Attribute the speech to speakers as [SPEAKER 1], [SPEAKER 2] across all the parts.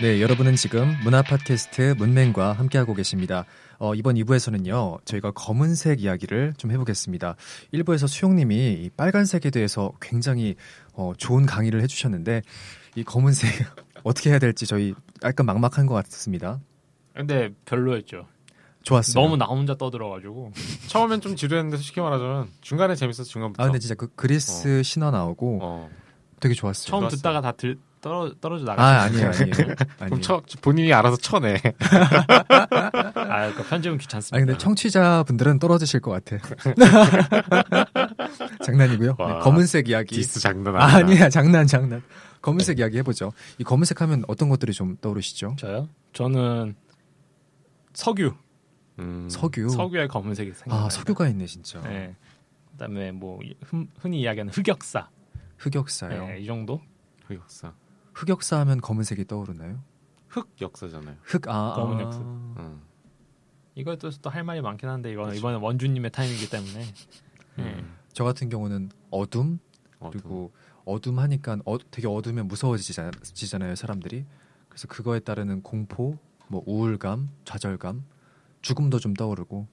[SPEAKER 1] 네, 여러분은 지금 문화 팟캐스트 문맹과 함께하고 계십니다. 어, 이번 2부에서는요, 저희가 검은색 이야기를 좀 해보겠습니다. 1부에서 수용님이 이 빨간색에 대해서 굉장히 어, 좋은 강의를 해주셨는데, 이 검은색 어떻게 해야 될지 저희 약간 막막한 것 같습니다.
[SPEAKER 2] 근데 별로였죠.
[SPEAKER 1] 좋았어요.
[SPEAKER 2] 너무 나 혼자 떠들어가지고.
[SPEAKER 3] 처음엔 좀 지루했는데 솔직히 말하자면 중간에 재밌어서 중간부터.
[SPEAKER 1] 아, 근데 진짜 그 그리스 신화 나오고
[SPEAKER 3] 어.
[SPEAKER 1] 되게 좋았어요.
[SPEAKER 2] 처음
[SPEAKER 3] 좋았어요.
[SPEAKER 2] 듣다가 다 들, 떨어, 떨어져 나가.
[SPEAKER 1] 아, 아니에요, 아니에요.
[SPEAKER 3] 그럼. 쳐, 본인이 알아서 쳐내.
[SPEAKER 2] 아, 그 편집은 귀찮습니다.
[SPEAKER 1] 아니, 근데 청취자 분들은 떨어지실 것 같아. 장난이고요. 네,
[SPEAKER 3] 와,
[SPEAKER 1] 검은색 이야기.
[SPEAKER 3] 디스 장난
[SPEAKER 1] 아,
[SPEAKER 3] 아니다.
[SPEAKER 1] 아니야, 장난, 장난. 검은색 이야기 해보죠. 이 검은색 하면 어떤 것들이 좀 떠오르시죠?
[SPEAKER 2] 저요? 저는 석유.
[SPEAKER 3] 음,
[SPEAKER 1] 석유.
[SPEAKER 2] 석유의 검은색이 생각나요.
[SPEAKER 1] 아, 석유가 있네, 진짜.
[SPEAKER 2] 네. 그다음에 뭐 흔, 흔히 이야기하는 흑역사.
[SPEAKER 1] 흑역사요.
[SPEAKER 2] 네, 이 정도.
[SPEAKER 3] 흑역사.
[SPEAKER 1] 흑역사 하면 검은색이 떠오르나요?
[SPEAKER 3] 흑역사잖아요.
[SPEAKER 1] 흑, 아,
[SPEAKER 2] 검은
[SPEAKER 1] 아.
[SPEAKER 2] 역사.
[SPEAKER 3] 음.
[SPEAKER 2] 이거에 대해서 또 할 말이 많긴 한데 이거는
[SPEAKER 3] 그렇죠.
[SPEAKER 2] 이번에 원주님의 타임이기 때문에. 네.
[SPEAKER 3] 음.
[SPEAKER 1] 저 같은 경우는 어둠,
[SPEAKER 3] 어둠.
[SPEAKER 1] 그리고 어둠 하니까 어, 되게 어두우면 무서워지잖아요, 사람들이. 그래서 그거에 따르는 공포, 뭐 우울감, 좌절감, 죽음도 좀 떠오르고.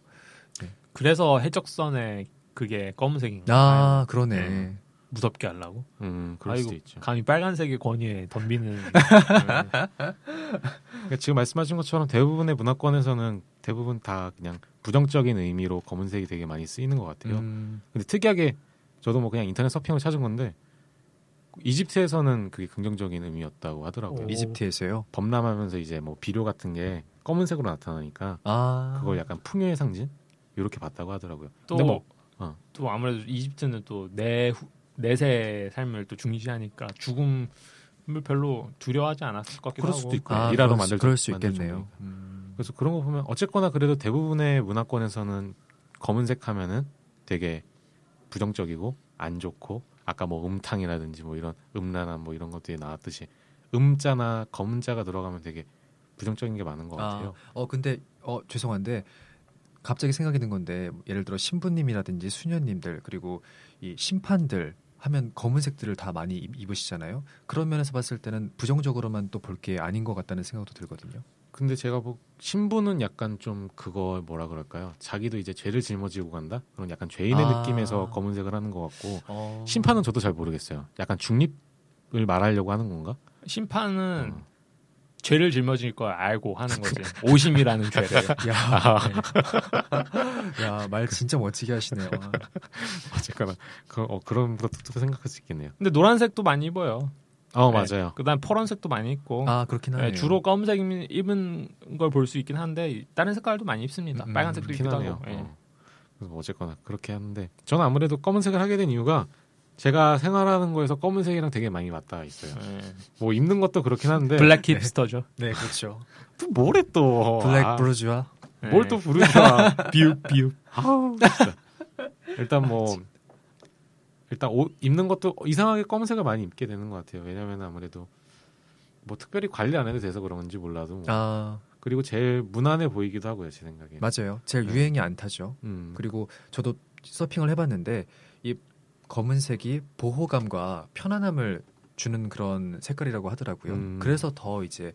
[SPEAKER 2] 그래서 해적선에 그게 검은색인 거예요.
[SPEAKER 1] 아, 그러네.
[SPEAKER 2] 네. 무섭게 하려고.
[SPEAKER 3] 음, 그럴
[SPEAKER 2] 아이고,
[SPEAKER 3] 수도 있죠.
[SPEAKER 2] 감히 빨간색의 권위에 덤비는. 네.
[SPEAKER 3] 그러니까 지금 말씀하신 것처럼 대부분의 문화권에서는 대부분 다 그냥 부정적인 의미로 검은색이 되게 많이 쓰이는 것 같아요.
[SPEAKER 1] 음,
[SPEAKER 3] 근데 특이하게 저도 뭐 그냥 인터넷 서핑으로 찾은 건데 이집트에서는 그게 긍정적인 의미였다고 하더라고요.
[SPEAKER 2] 오.
[SPEAKER 1] 이집트에서요.
[SPEAKER 3] 범람하면서 이제 뭐 비료 같은 게 검은색으로 나타나니까
[SPEAKER 1] 아,
[SPEAKER 3] 그걸 약간 풍요의 상징 이렇게 봤다고 하더라고요.
[SPEAKER 2] 또,
[SPEAKER 3] 근데 뭐 어.
[SPEAKER 2] 또 아무래도 이집트는 또 내, 내세 삶을 또 중시하니까 죽음을 별로 두려워하지 않았을 것 같기도
[SPEAKER 3] 그럴
[SPEAKER 2] 하고.
[SPEAKER 3] 수도 있고
[SPEAKER 1] 아,
[SPEAKER 3] 일하러
[SPEAKER 1] 그럴,
[SPEAKER 3] 만들
[SPEAKER 1] 수, 그럴 수 있겠네요.
[SPEAKER 3] 종류.
[SPEAKER 1] 음.
[SPEAKER 3] 그래서 그런 거 보면 어쨌거나 그래도 대부분의 문화권에서는 검은색 하면은 되게 부정적이고 안 좋고 아까 뭐 음탕이라든지 뭐 이런 음란한 뭐 이런 것들이 나왔듯이 음자나 검은자가 들어가면 되게 부정적인 게 많은 것 같아요.
[SPEAKER 1] 어 근데 어 죄송한데 갑자기 생각이 든 건데 예를 들어 신부님이라든지 수녀님들 그리고 이 심판들 하면 검은색들을 다 많이 입- 입으시잖아요. 그런 면에서 봤을 때는 부정적으로만 또 볼 게 아닌 것 같다는 생각도 들거든요.
[SPEAKER 3] 근데 제가 뭐 신부는 약간 좀 그거 뭐라 그럴까요? 자기도 이제 죄를 짊어지고 간다 그런 약간 죄인의
[SPEAKER 1] 아.
[SPEAKER 3] 느낌에서 검은색을 하는 것 같고
[SPEAKER 1] 어...
[SPEAKER 3] 심판은 저도 잘 모르겠어요. 약간 중립을 말하려고 하는 건가?
[SPEAKER 2] 심판은
[SPEAKER 3] 어.
[SPEAKER 2] 죄를 짊어질 걸 알고 하는 거지. 오심이라는 죄를.
[SPEAKER 1] 야, 말 진짜 멋지게 하시네요. 아,
[SPEAKER 3] 어쨌거나 그, 어, 그런 것도 생각할 수 있겠네요.
[SPEAKER 2] 근데 노란색도 많이 입어요.
[SPEAKER 3] 어
[SPEAKER 2] 네.
[SPEAKER 3] 맞아요.
[SPEAKER 2] 그다음 파란색도 많이 입고.
[SPEAKER 1] 아 그렇긴
[SPEAKER 2] 네,
[SPEAKER 1] 하네요.
[SPEAKER 2] 주로 검은색 입- 입은 걸 볼 수 있긴 한데 다른 색깔도 많이 입습니다.
[SPEAKER 1] 음,
[SPEAKER 2] 빨간색도
[SPEAKER 3] 그렇긴
[SPEAKER 2] 입기도
[SPEAKER 3] 하네요.
[SPEAKER 2] 하고. 예.
[SPEAKER 3] 어. 그래서 어쨌거나 그렇게 하는데 저는 아무래도 검은색을 하게 된 이유가 제가 생활하는 거에서 검은색이랑 되게 많이 맞닿아 있어요.
[SPEAKER 2] 예.
[SPEAKER 3] 뭐 입는 것도 그렇긴 한데
[SPEAKER 2] 블랙 힙스터죠.
[SPEAKER 1] 네 그렇죠.
[SPEAKER 3] 또 뭐래 또
[SPEAKER 1] 블랙
[SPEAKER 3] 아,
[SPEAKER 1] 브루즈와
[SPEAKER 2] 예.
[SPEAKER 3] 뭘또 부르자
[SPEAKER 2] 비읍 비읍.
[SPEAKER 3] 아우 진짜. 일단 뭐 일단 옷 입는 것도 이상하게 검은색을 많이 입게 되는 것 같아요. 왜냐하면 아무래도 뭐 특별히 관리 안 해도 돼서 그런지 몰라도 뭐.
[SPEAKER 1] 아
[SPEAKER 3] 그리고 제일 무난해 보이기도 하고요 제 생각에.
[SPEAKER 1] 맞아요. 제일
[SPEAKER 3] 네.
[SPEAKER 1] 유행이 안 타죠.
[SPEAKER 3] 음.
[SPEAKER 1] 그리고 저도 서핑을 해봤는데 이 검은색이 보호감과 편안함을 주는 그런 색깔이라고 하더라고요.
[SPEAKER 3] 음.
[SPEAKER 1] 그래서 더 이제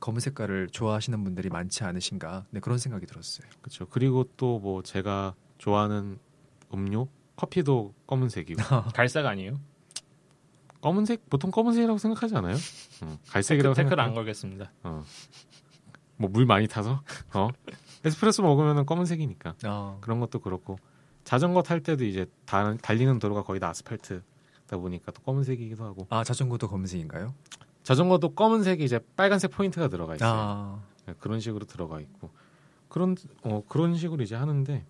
[SPEAKER 1] 검은 색깔을 좋아하시는 분들이 많지 않으신가 네, 그런 생각이 들었어요.
[SPEAKER 3] 그렇죠. 그리고 또 뭐 제가 좋아하는 음료 커피도 검은색이고
[SPEAKER 2] 갈색 아니에요?
[SPEAKER 3] 검은색 보통 검은색이라고 생각하지 않아요? 어, 갈색이라고
[SPEAKER 2] 태클
[SPEAKER 3] 생각해요.
[SPEAKER 2] 안 걸겠습니다.
[SPEAKER 3] 어. 뭐물 많이 타서 어 에스프레소 먹으면 검은색이니까
[SPEAKER 1] 아,
[SPEAKER 3] 그런 것도 그렇고 자전거 탈 때도 이제 다, 달리는 도로가 거의 다 아스팔트다 보니까 또 검은색이기도 하고
[SPEAKER 1] 아 자전거도 검은색인가요?
[SPEAKER 3] 자전거도 검은색이 이제 빨간색 포인트가 들어가 있어요.
[SPEAKER 1] 아,
[SPEAKER 3] 네, 그런 식으로 들어가 있고 그런 어 그런 식으로 이제 하는데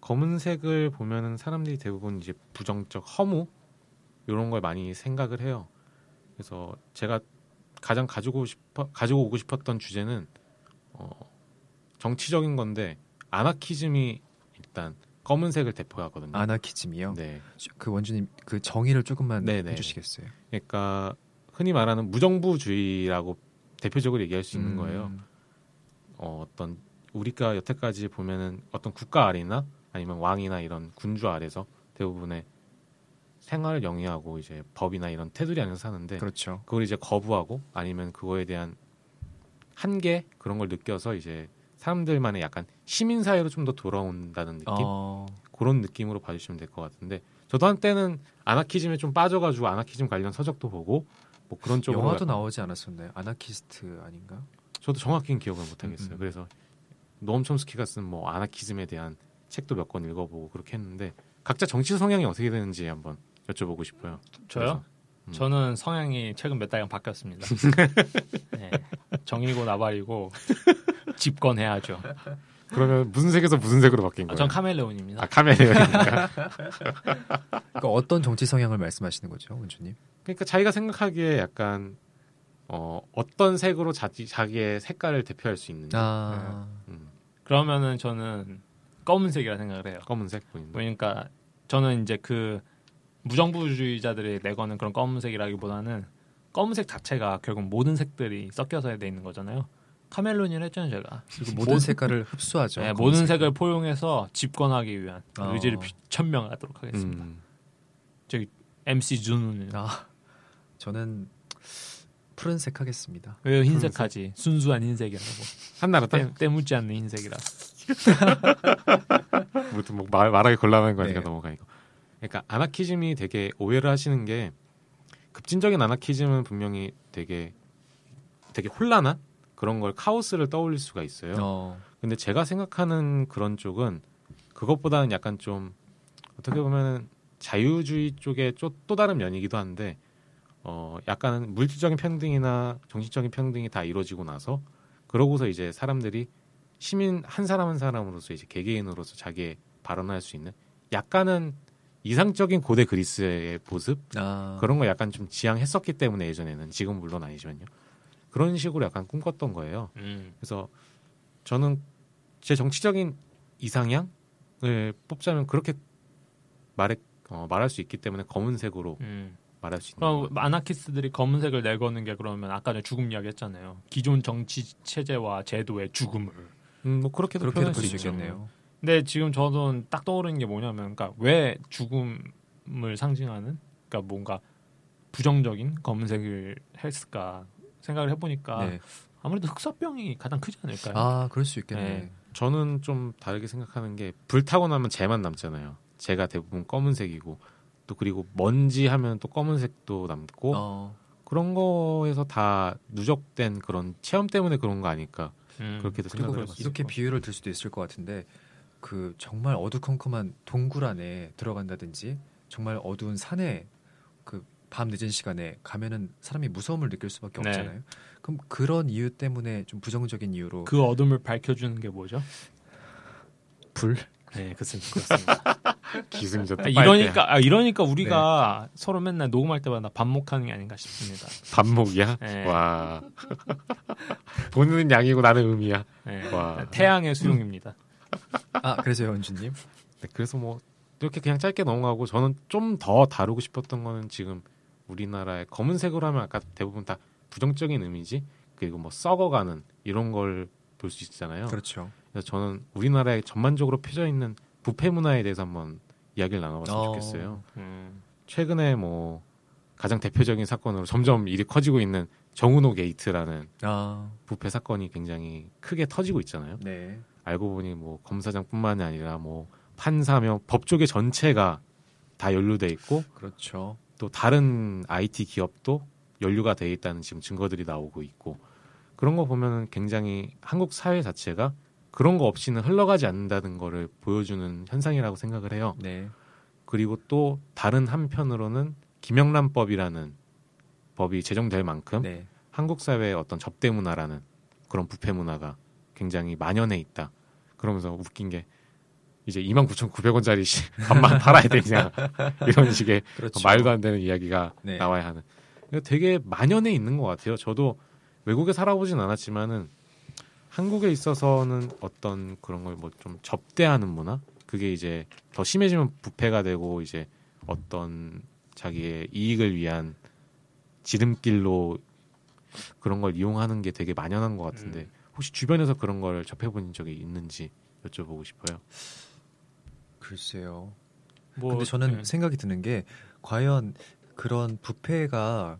[SPEAKER 3] 검은색을 보면은 사람들이 대부분 이제 부정적 허무 이런 걸 많이 생각을 해요. 그래서 제가 가장 가지고 싶어 가지고 오고 싶었던 주제는 어 정치적인 건데 아나키즘이 일단 검은색을 대표하거든요.
[SPEAKER 1] 아나키즘이요.
[SPEAKER 3] 네.
[SPEAKER 1] 그 원주님 그 정의를 조금만
[SPEAKER 3] 네네.
[SPEAKER 1] 해주시겠어요?
[SPEAKER 3] 그러니까 흔히 말하는 무정부주의라고 대표적으로 얘기할 수 있는
[SPEAKER 1] 음,
[SPEAKER 3] 거예요. 어, 어떤 우리가 여태까지 보면은 어떤 국가 아래나 아니면 왕이나 이런 군주 아래서 대부분의 생활을 영위하고 이제 법이나 이런 테두리 안에서 사는데
[SPEAKER 1] 그렇죠.
[SPEAKER 3] 그걸 이제 거부하고 아니면 그거에 대한 한계 그런 걸 느껴서 이제 사람들만의 약간 시민 사회로 좀 더 돌아온다는 느낌
[SPEAKER 1] 어,
[SPEAKER 3] 그런 느낌으로 봐주시면 될 것 같은데 저도 한때는 아나키즘에 좀 빠져가지고 아나키즘 관련 서적도 보고 뭐 그런 쪽으로
[SPEAKER 1] 영화도
[SPEAKER 3] 약간-
[SPEAKER 1] 나오지 않았었나요? 아나키스트 아닌가?
[SPEAKER 3] 저도 정확히는 기억을 못 하겠어요.
[SPEAKER 1] 음, 음.
[SPEAKER 3] 그래서 노엄 촘스키가 쓴 뭐 아나키즘에 대한 책도 몇 권 읽어보고 그렇게 했는데 각자 정치 성향이 어떻게 되는지 한번 여쭤보고 싶어요.
[SPEAKER 2] 저요?
[SPEAKER 3] 음.
[SPEAKER 2] 저는 성향이 최근 몇 달간 바뀌었습니다. 네. 정이고 나발이고 집권해야죠.
[SPEAKER 3] 그러면 무슨 색에서 무슨 색으로 바뀐 거예요?
[SPEAKER 2] 전 카멜레온입니다.
[SPEAKER 3] 아 카멜레온인가요?
[SPEAKER 1] 그러니까 어떤 정치 성향을 말씀하시는 거죠, 원주님?
[SPEAKER 3] 그러니까 자기가 생각하기에 약간 어, 어떤 색으로 자기 자기의 색깔을 대표할 수 있는지
[SPEAKER 1] 아,
[SPEAKER 3] 음,
[SPEAKER 2] 그러면은 저는 검은색이라 생각을 해요.
[SPEAKER 3] 검은색 보인다.
[SPEAKER 2] 그러니까 저는 이제 그 무정부주의자들이 내거는 그런 검은색이라기보다는 검은색 자체가 결국 모든 색들이 섞여서 돼 있는 거잖아요. 카멜론이를 했잖아요, 제가.
[SPEAKER 1] 그리고 모든 색깔을 흡수하죠.
[SPEAKER 2] 네. 모든 색을 포용해서 집권하기 위한
[SPEAKER 1] 어.
[SPEAKER 2] 의지를 비- 천명하도록 하겠습니다.
[SPEAKER 3] 음,
[SPEAKER 2] MC 준우는
[SPEAKER 1] 아, 저는 푸른색 하겠습니다.
[SPEAKER 2] 왜 흰색하지? 순수한 흰색이라고.
[SPEAKER 3] 한나라당
[SPEAKER 2] 때, 때묻지 않는 흰색이라.
[SPEAKER 3] 무튼 뭐 말, 말하기 곤란한 거니까
[SPEAKER 1] 네.
[SPEAKER 3] 넘어가 이거. 그러니까 아나키즘이 되게 오해를 하시는 게 급진적인 아나키즘은 분명히 되게 되게 혼란한 그런 걸 카오스를 떠올릴 수가 있어요.
[SPEAKER 1] 어,
[SPEAKER 3] 근데 제가 생각하는 그런 쪽은 그것보다는 약간 좀 어떻게 보면은 자유주의 쪽의 또, 또 다른 면이기도 한데 어 약간 물질적인 평등이나 정신적인 평등이 다 이루어지고 나서 그러고서 이제 사람들이 시민 한 사람 한 사람으로서 이제 개개인으로서 자기의 발언할 수 있는 약간은 이상적인 고대 그리스의 모습?
[SPEAKER 1] 아,
[SPEAKER 3] 그런 걸 약간 좀 지향했었기 때문에 예전에는 지금 은 물론 아니지만요 그런 식으로 약간 꿈꿨던 거예요.
[SPEAKER 2] 음.
[SPEAKER 3] 그래서 저는 제 정치적인 이상향을 뽑자면 그렇게 말해 어, 말할 수 있기 때문에 검은색으로
[SPEAKER 2] 음.
[SPEAKER 3] 말할 수 있는
[SPEAKER 2] 그럼
[SPEAKER 3] 거.
[SPEAKER 2] 아나키스트들이 검은색을 내거는 게 그러면 아까 전에 죽음 이야기 했잖아요. 기존 정치 체제와 제도의 죽음을.
[SPEAKER 3] 음, 뭐 그렇게도
[SPEAKER 1] 그렇게도
[SPEAKER 3] 표현할
[SPEAKER 1] 볼
[SPEAKER 3] 수.
[SPEAKER 1] 있겠네요.
[SPEAKER 2] 근데 지금 저는 딱 떠오르는 게 뭐냐면, 그러니까 왜 죽음을 상징하는, 그러니까 뭔가 부정적인 검은색을 했을까 생각을 해보니까
[SPEAKER 1] 네.
[SPEAKER 2] 아무래도 흑사병이 가장 크지 않을까요?
[SPEAKER 1] 아, 그럴 수 있겠네.
[SPEAKER 2] 네.
[SPEAKER 3] 저는 좀 다르게 생각하는 게 불 타고 나면 재만 남잖아요. 제가 대부분 검은색이고 또 그리고 먼지 하면 또 검은색도 남고
[SPEAKER 1] 어,
[SPEAKER 3] 그런 거에서 다 누적된 그런 체험 때문에 그런 거 아닐까
[SPEAKER 2] 음.
[SPEAKER 3] 그렇게도 생각을 해봤어요.
[SPEAKER 1] 이렇게 비유를 들 수도 있을 것 같은데 그 정말 어두컴컴한 동굴 안에 들어간다든지 정말 어두운 산에 그 밤 늦은 시간에 가면은 사람이 무서움을 느낄 수밖에
[SPEAKER 2] 네.
[SPEAKER 1] 없잖아요. 그럼 그런 이유 때문에 좀 부정적인 이유로
[SPEAKER 2] 그 어둠을 밝혀주는 게 뭐죠?
[SPEAKER 1] 불
[SPEAKER 2] 네, 그렇습니다.
[SPEAKER 3] 기승전
[SPEAKER 2] 아, 이러니까 아, 이러니까 우리가 서로 맨날 녹음할 때마다 반목하는 게 아닌가 싶습니다.
[SPEAKER 3] 반목이야.
[SPEAKER 2] 네.
[SPEAKER 3] 와 보는 양이고 나는 음이야.
[SPEAKER 2] 네.
[SPEAKER 3] 와.
[SPEAKER 2] 태양의 수용입니다.
[SPEAKER 1] 아 그래서요 원주님
[SPEAKER 3] 네, 그래서 뭐 이렇게 그냥 짧게 넘어가고 저는 좀 더 다루고 싶었던 거는 지금 우리나라의 검은색으로 하면 아까 대부분 다 부정적인 이미지 그리고 뭐 썩어가는 이런 걸 볼 수 있잖아요.
[SPEAKER 1] 그렇죠.
[SPEAKER 3] 그래서 저는 우리나라에 전반적으로 펴져 있는 부패 문화에 대해서 한번 이야기를 나눠봤으면
[SPEAKER 1] 어.
[SPEAKER 3] 좋겠어요.
[SPEAKER 2] 음.
[SPEAKER 3] 최근에 뭐 가장 대표적인 사건으로 점점 일이 커지고 있는 정운호 게이트라는
[SPEAKER 1] 아
[SPEAKER 3] 부패 사건이 굉장히 크게 터지고 있잖아요.
[SPEAKER 1] 네.
[SPEAKER 3] 알고 보니 뭐 검사장뿐만이 아니라 뭐 판사며 법조계 전체가 다 연루돼 있고
[SPEAKER 1] 그렇죠.
[SPEAKER 3] 또 다른 IT 기업도 연루가 돼 있다는 지금 증거들이 나오고 있고 그런 거 보면은 굉장히 한국 사회 자체가 그런 거 없이는 흘러가지 않는다는 거를 보여주는 현상이라고 생각을 해요.
[SPEAKER 1] 네.
[SPEAKER 3] 그리고 또 다른 한편으로는 김영란법이라는 법이 제정될 만큼
[SPEAKER 1] 네.
[SPEAKER 3] 한국 사회의 어떤 접대 문화라는 그런 부패 문화가 굉장히 만연해 있다. 그러면서 웃긴 게 이제 29,900원짜리 밥만 팔아야 되냐 이런 식의
[SPEAKER 1] 그렇죠.
[SPEAKER 3] 말도 안 되는 이야기가
[SPEAKER 1] 네.
[SPEAKER 3] 나와야 하는. 이거 되게 만연해 있는 것 같아요. 저도 외국에 살아보진 않았지만은 한국에 있어서는 어떤 그런 걸 뭐 좀 접대하는 문화 그게 이제 더 심해지면 부패가 되고 이제 어떤 자기의 이익을 위한 지름길로 그런 걸 이용하는 게 되게 만연한 것 같은데
[SPEAKER 2] 음.
[SPEAKER 3] 혹시 주변에서 그런 걸 접해본 적이 있는지 여쭤보고 싶어요.
[SPEAKER 1] 글쎄요.
[SPEAKER 2] 뭐,
[SPEAKER 1] 근데 저는
[SPEAKER 2] 네.
[SPEAKER 1] 생각이 드는 게 과연 그런 부패가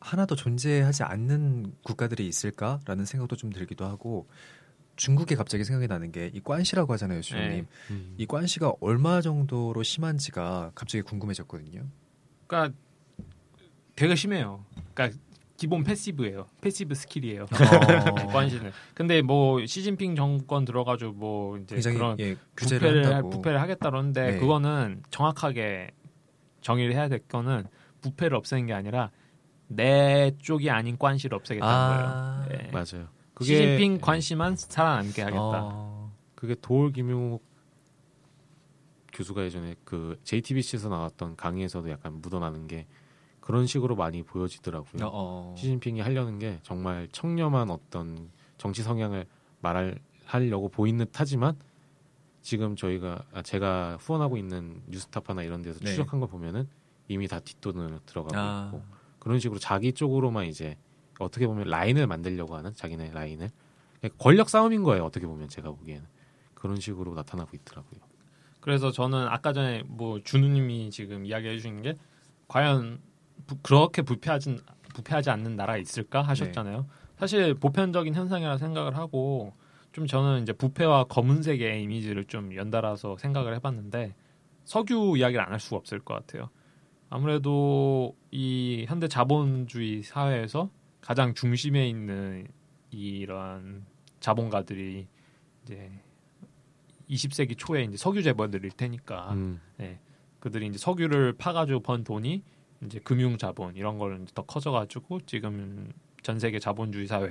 [SPEAKER 1] 하나도 존재하지 않는 국가들이 있을까라는 생각도 좀 들기도 하고 중국에 갑자기 생각이 나는 게 이 관시라고 하잖아요, 수영님.
[SPEAKER 2] 네.
[SPEAKER 3] 음.
[SPEAKER 1] 이 관시가 얼마 정도로 심한지가 갑자기 궁금해졌거든요.
[SPEAKER 2] 그러니까 되게 심해요. 그러니까 기본 passive예요. passive skill이에요.
[SPEAKER 1] 어,
[SPEAKER 2] 관시는. 근데 뭐 시진핑 정권 들어가지고 뭐 이제
[SPEAKER 1] 굉장히
[SPEAKER 2] 그런
[SPEAKER 1] 예, 규제를
[SPEAKER 2] 부패를
[SPEAKER 1] 한다고.
[SPEAKER 2] 부패를 하겠다 그러는데
[SPEAKER 1] 네.
[SPEAKER 2] 그거는 정확하게 정의를 해야 될 거는 부패를 없애는 게 아니라 내 쪽이 아닌 관시를 없애겠다는
[SPEAKER 1] 아,
[SPEAKER 2] 거예요. 예.
[SPEAKER 3] 맞아요.
[SPEAKER 2] 시진핑 관시만 살아남게 하겠다.
[SPEAKER 1] 어,
[SPEAKER 3] 그게 도올 김용옥 교수가 예전에 그 JTBC에서 나왔던 강의에서도 약간 묻어나는 게 그런 식으로 많이 보여지더라고요.
[SPEAKER 1] 어, 어.
[SPEAKER 3] 시진핑이 하려는 게 정말 청렴한 어떤 정치 성향을 말할 하려고 보이는 듯하지만 지금 저희가 아, 제가 후원하고 있는 뉴스타파나 이런 데서
[SPEAKER 1] 네.
[SPEAKER 3] 추적한 걸 보면은 이미 다 뒷돈으로 들어가고
[SPEAKER 1] 아.
[SPEAKER 3] 있고 그런 식으로 자기 쪽으로만 이제 어떻게 보면 라인을 만들려고 하는 자기네 라인을 그러니까 권력 싸움인 거예요 어떻게 보면 제가 보기에는 그런 식으로 나타나고 있더라고요.
[SPEAKER 2] 그래서 저는 아까 전에 뭐 준우님이 지금 이야기해 주신 게 과연 부- 그렇게 부패하진 부패하지 않는 나라가 있을까 하셨잖아요. 사실 보편적인 현상이라 생각을 하고 좀 저는 이제 부패와 검은색의 이미지를 좀 연달아서 생각을 해봤는데 석유 이야기를 안 할 수가 없을 것 같아요. 아무래도 이 현대 자본주의 사회에서 가장 중심에 있는 이런 자본가들이 이제 20세기 초에 이제 석유 재벌들일 테니까
[SPEAKER 3] 음,
[SPEAKER 2] 그들이 이제 석유를 파가지고 번 돈이 이제 금융 자본 이런 걸 이제 더 커져가지고 지금 전 세계 자본주의 사회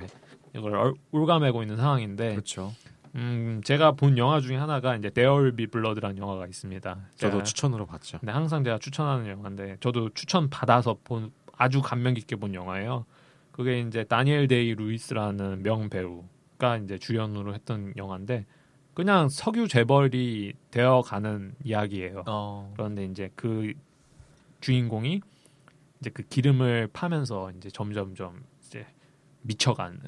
[SPEAKER 2] 이걸 얼- 올가매고 있는 상황인데
[SPEAKER 1] 그렇죠.
[SPEAKER 2] 음 제가 본 영화 중에 하나가 이제 There Will Be Blood라는 영화가 있습니다.
[SPEAKER 3] 저도 추천으로 봤죠.
[SPEAKER 2] 근데 항상 제가 추천하는 영화인데 저도 추천 받아서 본 아주 감명 깊게 본 영화예요. 그게 이제 다니엘 데이 루이스라는 명 배우가 이제 주연으로 했던 영화인데 그냥 석유 재벌이 되어가는 이야기예요.
[SPEAKER 1] 어,
[SPEAKER 2] 그런데 이제 그 주인공이 이제 그 기름을 파면서 이제 점점점 이제 미쳐가는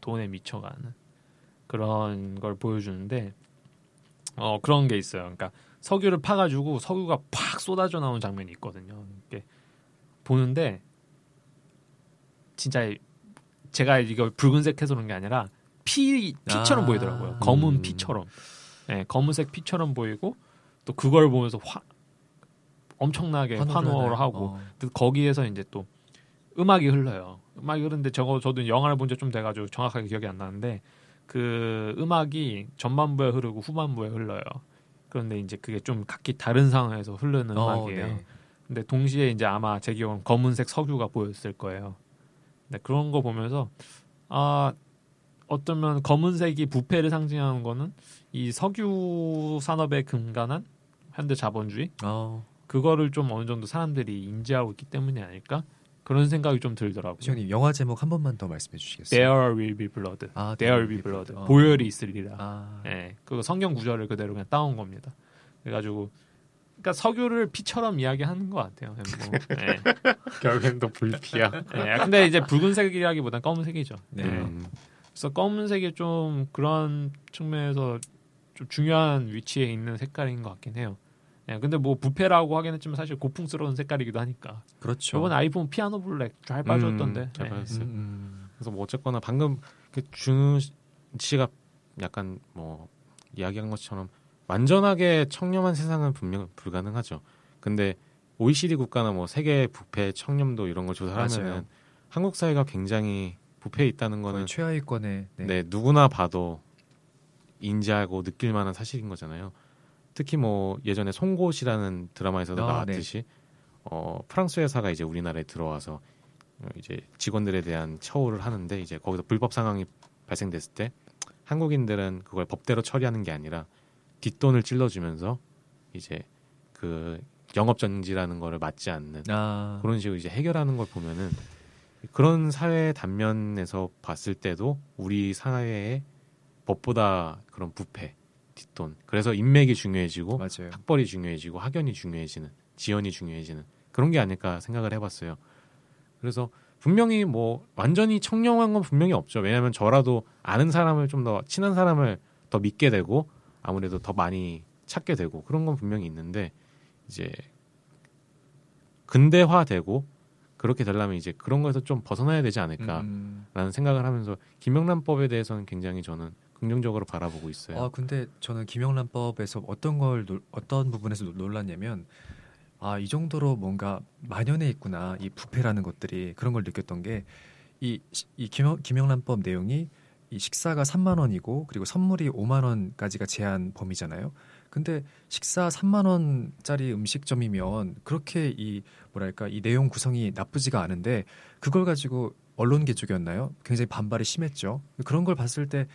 [SPEAKER 2] 돈에 미쳐가는 그런 걸 보여주는데 어 그런 게 있어요. 그러니까 석유를 파가지고 석유가 팍 쏟아져 나오는 장면이 있거든요. 이렇게 보는데 진짜 제가 이걸 붉은색해서 그런 게 아니라 피 피처럼
[SPEAKER 1] 아.
[SPEAKER 2] 보이더라고요. 검은
[SPEAKER 3] 음.
[SPEAKER 2] 피처럼. 예, 검은색 피처럼 보이고 또 그걸 보면서 화 엄청나게 환호를 하고
[SPEAKER 1] 어.
[SPEAKER 2] 또 거기에서 이제 또 음악이 흘러요. 음악이 흐르는데 저거 저도 영화를 본 지 좀 돼가지고 정확하게 기억이 안 나는데 그 음악이 전반부에 흐르고 후반부에 흘러요. 그런데 이제 그게 좀 각기 다른 상황에서 흐르는
[SPEAKER 1] 어,
[SPEAKER 2] 음악이에요.
[SPEAKER 1] 네.
[SPEAKER 2] 근데 동시에 이제 아마 제 기억은 검은색 석유가 보였을 거예요. 근데 그런 거 보면서 아 어쩌면 검은색이 부패를 상징하는 거는 이 석유 산업에 근간한 현대 자본주의
[SPEAKER 1] 어,
[SPEAKER 2] 그거를 좀 어느 정도 사람들이 인지하고 있기 때문이 아닐까 그런 생각이 좀 들더라고요.
[SPEAKER 1] 수영님 영화 제목 한 번만 더 말씀해 주시겠어요?
[SPEAKER 2] There will be blood.
[SPEAKER 1] 아,
[SPEAKER 2] There will be blood.
[SPEAKER 1] 어.
[SPEAKER 2] 보혈이 있으리라.
[SPEAKER 1] 아,
[SPEAKER 2] 예, 그거 성경 구절을 그대로 그냥 따온 겁니다. 그래가지고 그러니까 석유를 피처럼 이야기하는 것 같아요. 뭐. 예.
[SPEAKER 3] 결국엔 또 불피야.
[SPEAKER 2] 예, 근데 이제 붉은색이라기보단 검은색이죠.
[SPEAKER 1] 네.
[SPEAKER 2] 예.
[SPEAKER 3] 음,
[SPEAKER 2] 그래서 검은색이 좀 그런 측면에서 좀 중요한 위치에 있는 색깔인 것 같긴 해요. 예, 근데 뭐 부패라고 하긴 했지만 사실 고풍스러운 색깔이기도 하니까.
[SPEAKER 1] 그렇죠.
[SPEAKER 2] 이번 아이폰 피아노 블랙 잘 빠졌던데.
[SPEAKER 3] 음, 잘
[SPEAKER 2] 예.
[SPEAKER 3] 빠졌어요.
[SPEAKER 1] 음, 음.
[SPEAKER 3] 그래서 뭐 어쨌거나 방금 그 준우 씨가 약간 뭐 이야기한 것처럼 완전하게 청렴한 세상은 분명 불가능하죠. 근데 OECD 국가나 뭐 세계 부패 청렴도 이런 걸. 조사하면은 한국 사회가 굉장히 부패에 있다는 거는
[SPEAKER 1] 거의 최하위권의 네.
[SPEAKER 3] 네, 누구나 봐도 인지하고 느낄 만한 사실인 거잖아요. 특히 뭐 예전에 송곳이라는 드라마에서도
[SPEAKER 1] 아,
[SPEAKER 3] 나왔듯이 어, 프랑스 회사가 이제 우리나라에 들어와서 어, 이제 직원들에 대한 처우를 하는데 이제 거기서 불법 상황이 발생됐을 때 한국인들은 그걸 법대로 처리하는 게 아니라 뒷돈을 찔러주면서 이제 그 영업 정지라는 거를 맞지 않는
[SPEAKER 1] 아,
[SPEAKER 3] 그런 식으로 이제 해결하는 걸 보면은 그런 사회 단면에서 봤을 때도 우리 사회의 법보다 그런 부패, 뒷돈. 그래서 인맥이 중요해지고
[SPEAKER 1] 맞아요.
[SPEAKER 3] 학벌이 중요해지고 학연이 중요해지는, 지연이 중요해지는 그런 게 아닐까 생각을 해봤어요. 그래서 분명히 뭐 완전히 청렴한 건 분명히 없죠. 왜냐하면 저라도 아는 사람을 좀 더 친한 사람을 더 믿게 되고 아무래도 더 많이 찾게 되고 그런 건 분명히 있는데 이제 근대화되고 그렇게 되려면 이제 그런 거에서 좀 벗어나야 되지 않을까라는
[SPEAKER 1] 음.
[SPEAKER 3] 생각을 하면서 김영란법에 대해서는 굉장히 저는 긍정적으로 바라보고 있어요.
[SPEAKER 1] 아 근데 저는 김영란법에서 어떤 걸 놀- 어떤 부분에서 놀- 놀랐냐면 아 이 정도로 뭔가 만연해 있구나 이 부패라는 것들이 그런 걸 느꼈던 게 이 이 김영 김영란법 내용이 이 식사가 3만 원이고 그리고 선물이 5만 원까지가 제한 범위잖아요. 근데 식사 3만 원짜리 음식점이면 그렇게 이 뭐랄까 이 내용 구성이 나쁘지가 않은데 그걸 가지고 언론 개쪽이었나요? 굉장히 반발이 심했죠. 그런 걸 봤을 때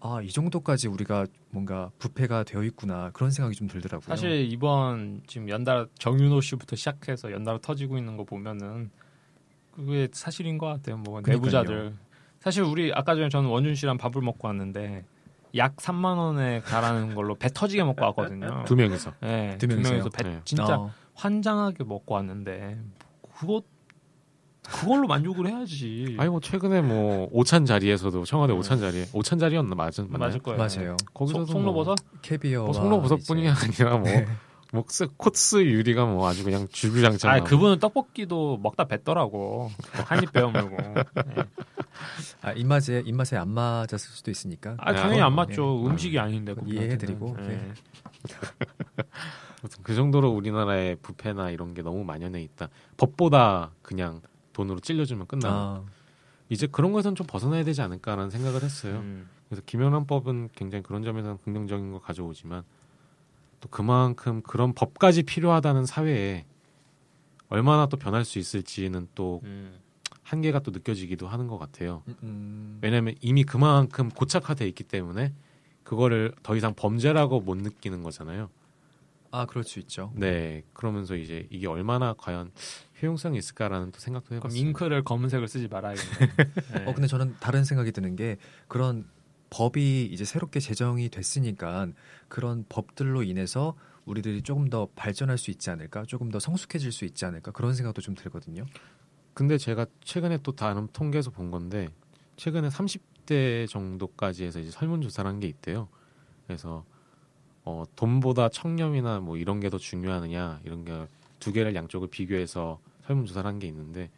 [SPEAKER 1] 아, 이 정도까지 우리가 뭔가 부패가 되어 있구나 그런 생각이 좀 들더라고요.
[SPEAKER 2] 사실 이번 지금 연달아 정윤호 씨부터 시작해서 연달아 터지고 있는 거 보면은 그게 사실인 것 같아요. 뭐
[SPEAKER 1] 그러니까요.
[SPEAKER 2] 내부자들 사실 우리 아까 전에 저는 원준 씨랑 밥을 먹고 왔는데 약 3만 원에 가라는 걸로 배 터지게 먹고 왔거든요.
[SPEAKER 3] 두 명이서.
[SPEAKER 2] 네,
[SPEAKER 1] 두? 명이서
[SPEAKER 2] 배
[SPEAKER 3] 네.
[SPEAKER 2] 진짜
[SPEAKER 1] 어,
[SPEAKER 2] 환장하게 먹고 왔는데 그거 그걸로 만족을 해야지.
[SPEAKER 3] 아니 뭐 최근에 뭐 오찬 자리에서도 청와대
[SPEAKER 2] 음.
[SPEAKER 3] 오찬 자리에 오찬 자리였나 맞은?
[SPEAKER 2] 맞을 거예요.
[SPEAKER 1] 맞아요.
[SPEAKER 3] 거기서도
[SPEAKER 2] 송- 송로버섯?
[SPEAKER 1] 캐비어
[SPEAKER 3] 뭐 송로버섯뿐이 아니라 뭐
[SPEAKER 1] 네.
[SPEAKER 3] 목스 코스 유리가 뭐 아주 그냥 주구장창.
[SPEAKER 2] 아. 그분은 떡볶이도 먹다 뱉더라고. 한입 베어 물고. 네.
[SPEAKER 1] 아, 입맛에 입맛에 안 맞았을 수도 있으니까.
[SPEAKER 2] 아,
[SPEAKER 3] 네,
[SPEAKER 2] 당연히 안
[SPEAKER 1] 그건,
[SPEAKER 2] 맞죠.
[SPEAKER 1] 예.
[SPEAKER 2] 음식이 아닌데.
[SPEAKER 1] 이해해드리고,
[SPEAKER 2] 네.
[SPEAKER 1] 네.
[SPEAKER 3] 아무튼 그 정도로 우리나라의 부패나 이런 게 너무 만연해 있다. 법보다 그냥 돈으로 찔려주면 끝나는.
[SPEAKER 1] 아,
[SPEAKER 3] 이제 그런 거에선 좀 벗어나야 되지 않을까라는 생각을 했어요.
[SPEAKER 2] 음.
[SPEAKER 3] 그래서 김영란법은 굉장히 그런 점에서는 긍정적인 거 가져오지만 또 그만큼 그런 법까지 필요하다는 사회에 얼마나 또 변할 수 있을지는 또
[SPEAKER 2] 음.
[SPEAKER 3] 한계가 또 느껴지기도 하는 것 같아요.
[SPEAKER 1] 음, 음.
[SPEAKER 3] 왜냐하면 이미 그만큼 고착화돼 있기 때문에 그거를 더 이상 범죄라고 못 느끼는 거잖아요.
[SPEAKER 1] 아, 그럴 수 있죠.
[SPEAKER 3] 네, 그러면서 이제 이게 얼마나 과연 효용성이 있을까라는 또 생각도 해봤어요.
[SPEAKER 2] 잉크를 검은색을 쓰지 말아야겠네. 네.
[SPEAKER 1] 어, 근데 저는 다른 생각이 드는 게 그런 법이 이제 새롭게 제정이 됐으니까 그런 법들로 인해서 우리들이 조금 더 발전할 수 있지 않을까, 조금 더 성숙해질 수 있지 않을까 그런 생각도 좀 들거든요.
[SPEAKER 3] 근데 제가 최근에 또 다른 통계에서 본 건데 최근에 30대 정도까지 해서 이제 설문조사를 한 게 있대요. 그래서 어, 돈보다 청렴이나 뭐 이런 게 더 중요하느냐 이런 게 두 개를 양쪽을 비교해서 설문조사를 한 게 있는데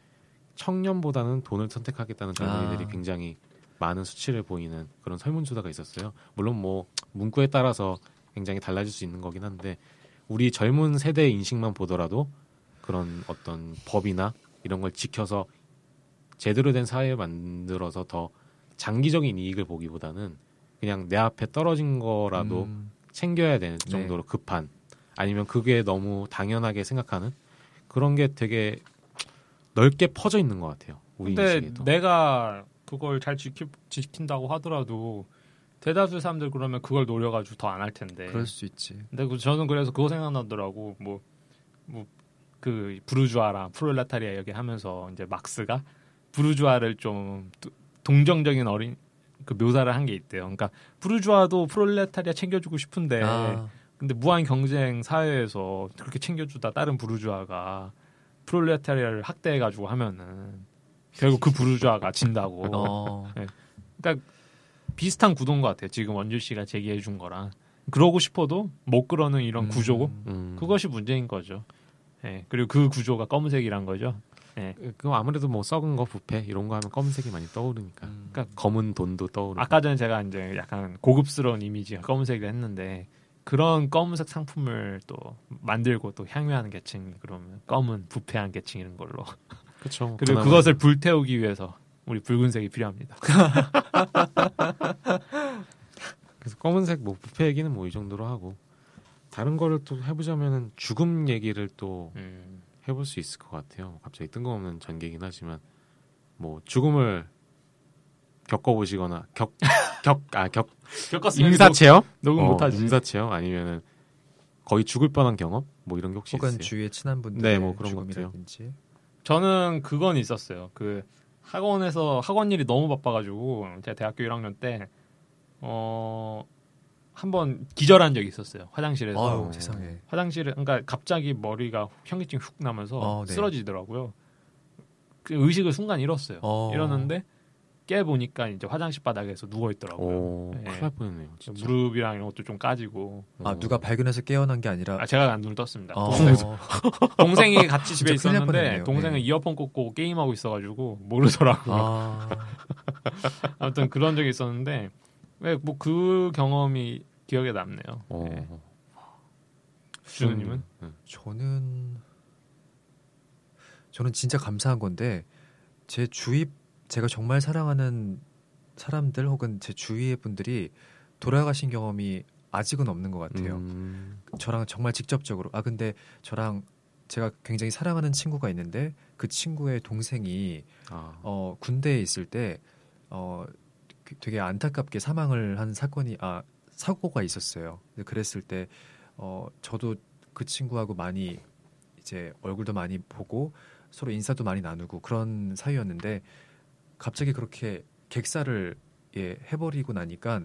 [SPEAKER 3] 청렴보다는 돈을 선택하겠다는 젊은이들이
[SPEAKER 1] 아.
[SPEAKER 3] 굉장히 많은 수치를 보이는 그런 설문조사가 있었어요. 물론 뭐 문구에 따라서 굉장히 달라질 수 있는 거긴 한데 우리 젊은 세대의 인식만 보더라도 그런 어떤 법이나 이런 걸 지켜서 제대로 된 사회를 만들어서 더 장기적인 이익을 보기보다는 그냥 내 앞에 떨어진 거라도
[SPEAKER 1] 음,
[SPEAKER 3] 챙겨야 되는
[SPEAKER 1] 네.
[SPEAKER 3] 정도로 급한 아니면 그게 너무 당연하게 생각하는 그런 게 되게 넓게 퍼져 있는 것 같아요. 우리
[SPEAKER 2] 근데
[SPEAKER 3] 인식에도.
[SPEAKER 2] 내가 그걸 잘 지키, 지킨다고 하더라도 대다수 사람들 그러면 그걸 노려가지고 더 안 할 텐데.
[SPEAKER 1] 그럴 수 있지.
[SPEAKER 2] 근데 그- 저는 그래서 그거 생각나더라고. 뭐, 뭐, 그, 부르주아랑 프롤레타리아 얘기 하면서 이제 막스가 부르주아를 좀 도- 동정적인 어린, 그 묘사를 한 게 있대요. 그러니까 부르주아도 프롤레타리아 챙겨주고 싶은데,
[SPEAKER 1] 아,
[SPEAKER 2] 근데 무한 경쟁 사회에서 그렇게 챙겨주다 다른 부르주아가 프롤레타리아를 학대해가지고 하면은 결국 그 부르주아가 진다고.
[SPEAKER 1] 어,
[SPEAKER 2] 그러니까 비슷한 구도인 것 같아요. 지금 원주 씨가 제기해 준 거랑. 그러고 싶어도 못 그러는 이런
[SPEAKER 1] 음,
[SPEAKER 2] 구조고
[SPEAKER 3] 음.
[SPEAKER 2] 그것이 문제인 거죠. 예. 그리고 그 구조가 검은색이란 거죠.
[SPEAKER 3] 그 아무래도 뭐 썩은 거 부패 이런 거 하면 검은색이 많이 떠오르니까.
[SPEAKER 1] 음.
[SPEAKER 3] 그러니까 검은 돈도 떠오르고.
[SPEAKER 2] 아까 전에 제가 이제 약간 고급스러운 이미지가 검은색을 했는데 그런 검은색 상품을 또 만들고 또 향유하는 계층 그러면 검은 부패한 계층 이런 걸로
[SPEAKER 3] 그렇죠.
[SPEAKER 2] 그리고 그것을 불태우기 위해서 우리 붉은색이 필요합니다.
[SPEAKER 3] 그래서 검은색 뭐 부패 얘기는 뭐 이 정도로 하고 다른 거를 또 해보자면은 죽음 얘기를 또
[SPEAKER 2] 음.
[SPEAKER 3] 해볼 수 있을 것 같아요. 갑자기 뜬금없는 전개긴 하지만 뭐 죽음을 겪어보시거나 겪 겪아격
[SPEAKER 2] 겪었으면
[SPEAKER 3] 임사체험
[SPEAKER 2] 녹음
[SPEAKER 3] 어,
[SPEAKER 2] 못하지.
[SPEAKER 3] 임사체험 아니면은 거의 죽을 뻔한 경험 뭐 이런 게 혹시
[SPEAKER 1] 혹은
[SPEAKER 3] 있어요?
[SPEAKER 1] 주위에 친한 분들
[SPEAKER 3] 네, 뭐 그런.
[SPEAKER 1] 죽음이라든지.
[SPEAKER 2] 저는 그건 있었어요. 그 학원에서 학원 일이 너무 바빠가지고 제가 대학교 1학년 때 어. 한번 기절한 적이 있었어요. 화장실에서.
[SPEAKER 1] 아유, 세상에.
[SPEAKER 2] 화장실에 그러니까 갑자기 머리가 현기증 훅 나면서
[SPEAKER 1] 어, 네.
[SPEAKER 2] 쓰러지더라고요. 그 의식을 순간 잃었어요.
[SPEAKER 1] 어.
[SPEAKER 2] 잃었는데 깨 보니까 이제 화장실 바닥에서 누워 있더라고요.
[SPEAKER 3] 오,
[SPEAKER 2] 네.
[SPEAKER 3] 큰일 날 뻔했네요. 진짜.
[SPEAKER 2] 무릎이랑 이런 것도 좀 까지고.
[SPEAKER 1] 아
[SPEAKER 3] 어.
[SPEAKER 1] 누가 발견해서 깨어난 게 아니라
[SPEAKER 2] 아 제가 눈을 떴습니다.
[SPEAKER 1] 어,
[SPEAKER 2] 동생, 동생 이 같이 집에 있었는데. 동생은
[SPEAKER 1] 네.
[SPEAKER 2] 이어폰 꽂고 게임하고 있어가지고 모르더라고요.
[SPEAKER 1] 아,
[SPEAKER 2] 아무튼 그런 적이 있었는데 뭐 그 경험이 기억에 남네요.
[SPEAKER 3] 어.
[SPEAKER 2] 네. 주누님은?
[SPEAKER 3] 음.
[SPEAKER 1] 저는 저는 진짜 감사한 건데 제 주위 제가 정말 사랑하는 사람들 혹은 제 주위의 분들이 돌아가신 경험이 아직은 없는 것 같아요.
[SPEAKER 3] 음.
[SPEAKER 1] 저랑 정말 직접적으로 아 근데 저랑 제가 굉장히 사랑하는 친구가 있는데 그 친구의 동생이
[SPEAKER 3] 아.
[SPEAKER 1] 어 군대에 있을 때 어 되게 안타깝게 사망을 한 사건이 아 사고가 있었어요. 그랬을 때 어 저도 그 친구하고 많이 이제 얼굴도 많이 보고 서로 인사도 많이 나누고 그런 사이였는데 갑자기 그렇게 객사를 예 해버리고 나니까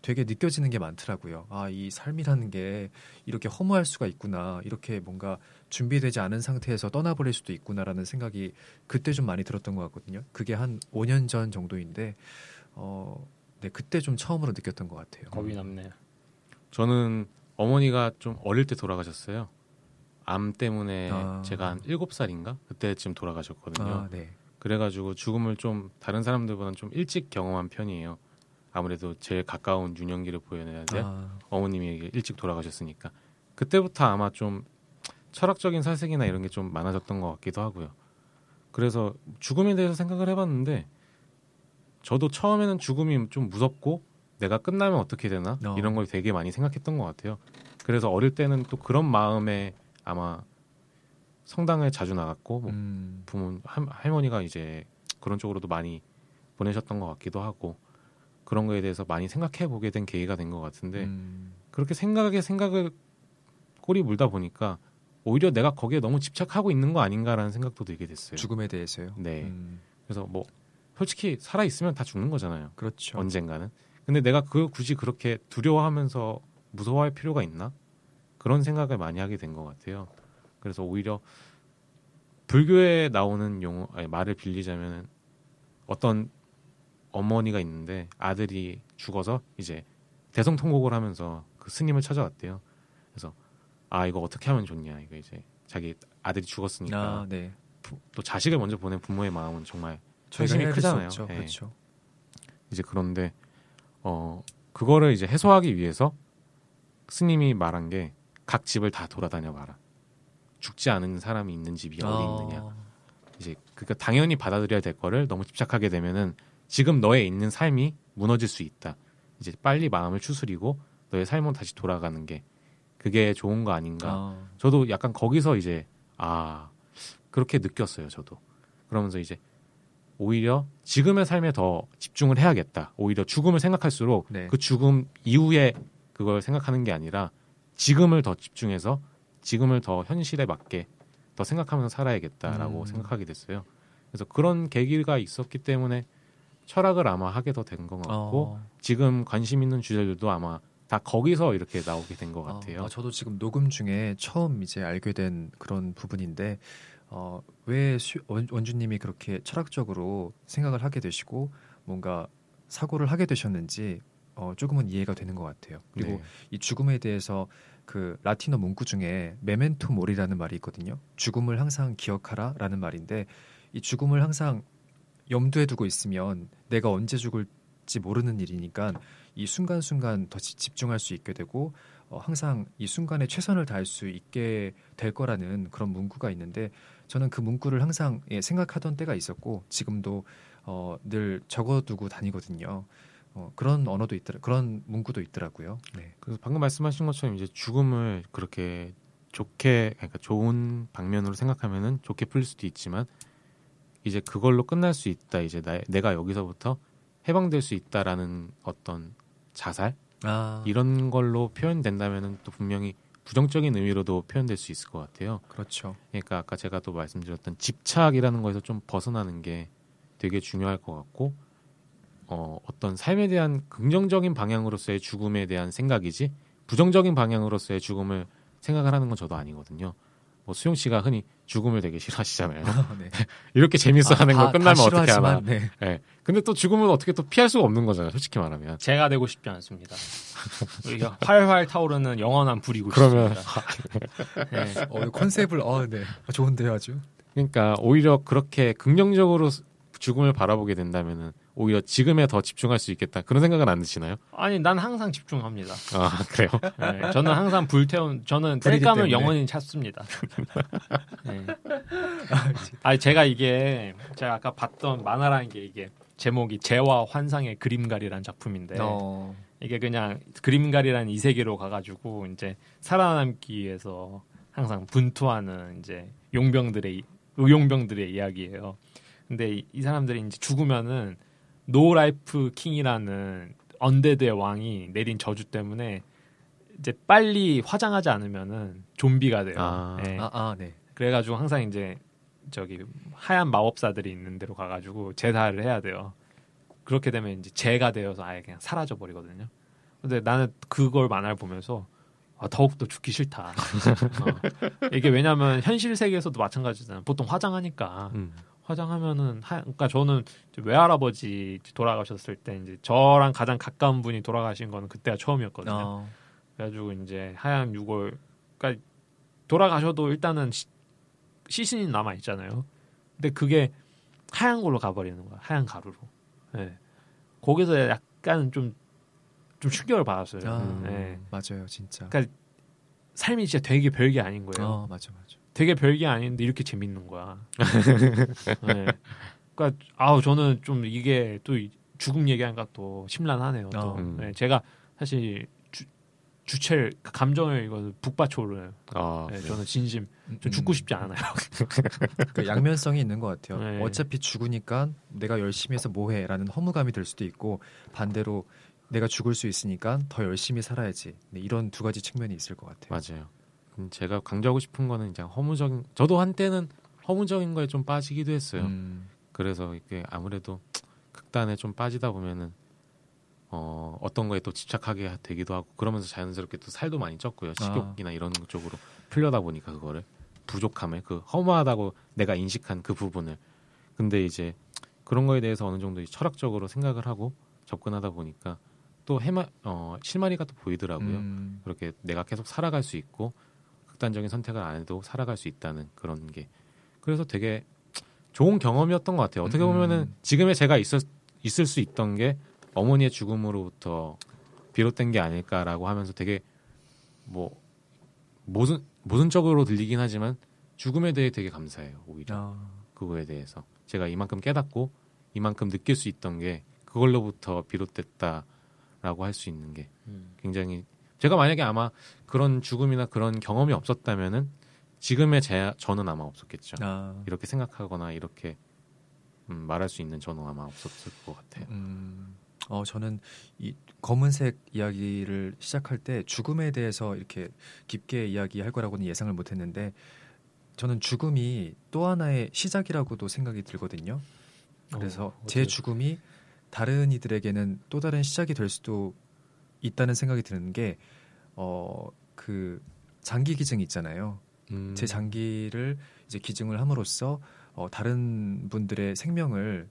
[SPEAKER 1] 되게 느껴지는 게 많더라고요. 아, 이 삶이라는 게 이렇게 허무할 수가 있구나. 이렇게 뭔가 준비되지 않은 상태에서 떠나버릴 수도 있구나라는 생각이 그때 좀 많이 들었던 것 같거든요. 그게 한 5년 전 정도인데, 어, 네, 그때 좀 처음으로 느꼈던 것 같아요.
[SPEAKER 2] 겁이 남네요.
[SPEAKER 3] 저는 어머니가 좀 어릴 때 돌아가셨어요. 암 때문에
[SPEAKER 1] 아.
[SPEAKER 3] 제가 한 7살인가? 그때쯤 돌아가셨거든요.
[SPEAKER 1] 아, 네.
[SPEAKER 3] 그래가지고 죽음을 좀 다른 사람들보다는 좀 일찍 경험한 편이에요. 아무래도 제일 가까운 유년기를 보여내야 돼.
[SPEAKER 1] 아,
[SPEAKER 3] 어머님이 일찍 돌아가셨으니까. 그때부터 아마 좀 철학적인 사색이나 이런 게 좀 많아졌던 것 같기도 하고요. 그래서 죽음에 대해서 생각을 해봤는데 저도 처음에는 죽음이 좀 무섭고 내가 끝나면 어떻게 되나
[SPEAKER 1] 어.
[SPEAKER 3] 이런 걸 되게 많이 생각했던 것 같아요. 그래서 어릴 때는 또 그런 마음에 아마 성당에 자주 나갔고 뭐
[SPEAKER 1] 음,
[SPEAKER 3] 부모 할, 할머니가 이제 그런 쪽으로도 많이 보내셨던 것 같기도 하고 그런 거에 대해서 많이 생각해 보게 된 계기가 된 것 같은데
[SPEAKER 1] 음,
[SPEAKER 3] 그렇게 생각에 생각을 꼬리 물다 보니까 오히려 내가 거기에 너무 집착하고 있는 거 아닌가라는 생각도 들게 됐어요.
[SPEAKER 1] 죽음에 대해서요.
[SPEAKER 3] 네.
[SPEAKER 1] 음,
[SPEAKER 3] 그래서 뭐 솔직히 살아 있으면 다 죽는 거잖아요.
[SPEAKER 1] 그렇죠.
[SPEAKER 3] 언젠가는. 근데 내가 그 굳이 그렇게 두려워하면서 무서워할 필요가 있나? 그런 생각을 많이 하게 된 것 같아요. 그래서 오히려 불교에 나오는 용어 아니, 말을 빌리자면 어떤 어머니가 있는데 아들이 죽어서 이제 대성통곡을 하면서 그 스님을 찾아왔대요. 그래서 아 이거 어떻게 하면 좋냐 이거 이제 자기 아들이 죽었으니까
[SPEAKER 1] 아, 네.
[SPEAKER 3] 부- 또 자식을 먼저 보낸 부모의 마음은 정말
[SPEAKER 1] 될
[SPEAKER 3] 크잖아요. 예.
[SPEAKER 1] 그렇죠.
[SPEAKER 3] 이제 그런데 어 그거를 이제 해소하기 위해서 스님이 말한 게 각 집을 다 돌아다녀 봐라. 죽지 않은 사람이 있는 집이 어디 있느냐.
[SPEAKER 1] 아,
[SPEAKER 3] 이제 그러니까 당연히 받아들여야 될 거를 너무 집착하게 되면은 지금 너의 있는 삶이 무너질 수 있다. 이제 빨리 마음을 추스리고 너의 삶으로 다시 돌아가는 게 그게 좋은 거 아닌가.
[SPEAKER 1] 아,
[SPEAKER 3] 저도 약간 거기서 이제 아 그렇게 느꼈어요. 저도 그러면서 이제 오히려 지금의 삶에 더 집중을 해야겠다. 오히려 죽음을 생각할수록
[SPEAKER 1] 네.
[SPEAKER 3] 그 죽음 이후에 그걸 생각하는 게 아니라 지금을 더 집중해서 지금을 더 현실에 맞게 더 생각하면서 살아야겠다라고
[SPEAKER 1] 음.
[SPEAKER 3] 생각하게 됐어요. 그래서 그런 계기가 있었기 때문에 철학을 아마 하게 더 된 것 같고
[SPEAKER 1] 어,
[SPEAKER 3] 지금 관심 있는 주제들도 아마 다 거기서 이렇게 나오게 된 것 같아요.
[SPEAKER 1] 아, 아, 저도 지금 녹음 중에 처음 이제 알게 된 그런 부분인데 어, 왜 수- 원, 원주님이 그렇게 철학적으로 생각을 하게 되시고 뭔가 사고를 하게 되셨는지 어, 조금은 이해가 되는 것 같아요. 그리고
[SPEAKER 3] 네.
[SPEAKER 1] 이 죽음에 대해서 그 라틴어 문구 중에 메멘토 모리라는 말이 있거든요. 죽음을 항상 기억하라라는 말인데 이 죽음을 항상 염두에 두고 있으면 내가 언제 죽을지 모르는 일이니까 이 순간순간 더 지- 집중할 수 있게 되고 어, 항상 이 순간에 최선을 다할 수 있게 될 거라는 그런 문구가 있는데 저는 그 문구를 항상 예, 생각하던 때가 있었고 지금도 어, 늘 적어두고 다니거든요. 어, 그런 언어도 있더라, 그런 문구도 있더라고요. 네.
[SPEAKER 3] 그래서 방금 말씀하신 것처럼 이제 죽음을 그렇게 좋게 그러니까 좋은 방면으로 생각하면은 좋게 풀릴 수도 있지만 이제 그걸로 끝날 수 있다. 이제 나, 내가 여기서부터 해방될 수 있다라는 어떤 자살
[SPEAKER 1] 아,
[SPEAKER 3] 이런 걸로 표현된다면은 또 분명히 부정적인 의미로도 표현될 수 있을 것 같아요.
[SPEAKER 1] 그렇죠.
[SPEAKER 3] 그러니까 아까 제가 또 말씀드렸던 집착이라는 거에서 좀 벗어나는 게 되게 중요할 것 같고 어, 어떤 삶에 대한 긍정적인 방향으로서의 죽음에 대한 생각이지 부정적인 방향으로서의 죽음을 생각을 하는 건 저도 아니거든요. 뭐 수용 씨가 흔히 죽음을 되게 싫어하시잖아요.
[SPEAKER 1] 네.
[SPEAKER 3] 이렇게 재밌어 하는
[SPEAKER 1] 아,
[SPEAKER 3] 거
[SPEAKER 1] 다-
[SPEAKER 3] 끝나면
[SPEAKER 1] 다
[SPEAKER 3] 어떻게 하나.
[SPEAKER 1] 네.
[SPEAKER 3] 예. 근데 또 죽으면 어떻게 또 피할 수가 없는 거잖아요. 솔직히 말하면.
[SPEAKER 2] 제가 되고 싶지 않습니다. 우리가 활활 타오르는 영원한 불이고
[SPEAKER 3] 그러면-
[SPEAKER 2] 싶습니다. 네.
[SPEAKER 1] 어, 컨셉을 어, 네. 어, 좋은데요, 아주.
[SPEAKER 3] 그러니까 오히려 그렇게 긍정적으로 죽음을 바라보게 된다면은 오히려 지금에 더 집중할 수 있겠다. 그런 생각은 안 드시나요?
[SPEAKER 2] 아니 난 항상 집중합니다.
[SPEAKER 3] 아 그래요?
[SPEAKER 2] 네, 저는 항상 불태운 저는 땔감을. 영원히 찾습니다. 네. 아니 제가 이게 제가 아까 봤던 만화라는 게 이게 제목이 재와 환상의 그림가리라는 작품인데
[SPEAKER 1] 어.
[SPEAKER 2] 이게 그냥 그림가리라는 이 세계로 가가지고 이제 살아남기 위해서 항상 분투하는 이제 용병들의 의용병들의 이야기예요. 근데 이, 이 사람들이 이제 죽으면은 No Life King이라는 undead의 왕이 내린 저주 때문에 이제 빨리 화장하지 않으면은 좀비가 돼요.
[SPEAKER 3] 아.
[SPEAKER 2] 예.
[SPEAKER 1] 아, 아, 네.
[SPEAKER 2] 그래가지고 항상 이제 저기 하얀 마법사들이 있는 데로 가가지고 제사를 해야 돼요. 그렇게 되면 이제 재가 되어서 아예 그냥 사라져 버리거든요. 근데 나는 그걸 만화를 보면서 아, 더욱더 죽기 싫다. 어. 이게 왜냐하면 현실 세계에서도 마찬가지잖아요. 보통 화장하니까
[SPEAKER 3] 음.
[SPEAKER 2] 화장하면은 하, 그러니까 저는 외할아버지 돌아가셨을 때 이제 저랑 가장 가까운 분이 돌아가신 거는 그때가 처음이었거든요.
[SPEAKER 1] 어.
[SPEAKER 2] 그래가지고 이제 하얀 유골 그러니까 돌아가셔도 일단은 시, 시신이 남아 있잖아요. 근데 그게 하얀 걸로 가버리는 거야. 하얀 가루로. 예. 거기서 약간 좀좀 충격을 받았어요.
[SPEAKER 1] 아,
[SPEAKER 2] 예.
[SPEAKER 1] 맞아요, 진짜.
[SPEAKER 2] 그러니까 삶이 진짜 되게 별게 아닌 거예요.
[SPEAKER 1] 어, 맞아, 맞아.
[SPEAKER 2] 되게 별게 아닌데 이렇게 재밌는 거야. 네. 그러니까 아우 저는 좀 이게 또 이- 죽음 얘기하니까 또 심란하네요. 또
[SPEAKER 1] 어.
[SPEAKER 3] 음.
[SPEAKER 2] 네, 제가 사실 주, 주체를 그 감정을 이거 북받쳐오르요.
[SPEAKER 3] 아,
[SPEAKER 2] 네,
[SPEAKER 3] 그래요?
[SPEAKER 2] 저는 진심
[SPEAKER 1] 음,
[SPEAKER 2] 좀 죽고 싶지 않아요.
[SPEAKER 1] 그 양면성이 있는 것 같아요.
[SPEAKER 2] 네.
[SPEAKER 1] 어차피 죽으니까 내가 열심히 해서 뭐해라는 허무감이 들 수도 있고 반대로 내가 죽을 수 있으니까 더 열심히 살아야지. 네, 이런 두 가지 측면이 있을 것 같아요.
[SPEAKER 3] 맞아요. 음, 제가 강조하고 싶은 거는 이제 허무적인 저도 한때는 허무적인 거에 좀 빠지기도 했어요.
[SPEAKER 1] 음,
[SPEAKER 3] 그래서 이게 아무래도 극단에 좀 빠지다 보면은 어, 어떤 거에 또 집착하게 되기도 하고 그러면서 자연스럽게 또 살도 많이 쪘고요. 식욕이나 이런 쪽으로 풀려다 보니까 그거를 부족함을 그 허무하다고 내가 인식한 그 부분을 근데 이제 그런 거에 대해서 어느 정도 철학적으로 생각을 하고 접근하다 보니까 또 해마 어, 실마리가 또 보이더라고요.
[SPEAKER 1] 음,
[SPEAKER 3] 그렇게 내가 계속 살아갈 수 있고 극단적인 선택을 안 해도 살아갈 수 있다는 그런 게 그래서 되게 좋은 경험이었던 것 같아요. 어떻게
[SPEAKER 1] 음.
[SPEAKER 3] 보면은 지금의 제가 있을 있을 수 있던 게 어머니의 죽음으로부터 비롯된 게 아닐까라고 하면서 되게 뭐 모든 모든적으로 들리긴 하지만 죽음에 대해 되게 감사해요. 오히려
[SPEAKER 1] 아,
[SPEAKER 3] 그거에 대해서 제가 이만큼 깨닫고 이만큼 느낄 수 있던 게 그걸로부터 비롯됐다라고 할 수 있는 게
[SPEAKER 2] 음.
[SPEAKER 3] 굉장히 제가 만약에 아마 그런 죽음이나 그런 경험이 없었다면은 지금의 제 저는 아마 없었겠죠.
[SPEAKER 1] 아,
[SPEAKER 3] 이렇게 생각하거나 이렇게 음, 말할 수 있는 저는 아마 없었을 것 같아요.
[SPEAKER 1] 음, 어, 저는 이 검은색 이야기를 시작할 때 죽음에 대해서 이렇게 깊게 이야기할 거라고는 예상을 못했는데 저는 죽음이 또 하나의 시작이라고도 생각이 들거든요. 그래서
[SPEAKER 2] 어,
[SPEAKER 1] 제? 죽음이 다른 이들에게는 또 다른 시작이 될 수도 있다는 생각이 드는 게, 어, 그 장기 기증 있잖아요.
[SPEAKER 3] 음,
[SPEAKER 1] 제 장기를 이제 기증을 함으로써 어, 다른 분들의 생명을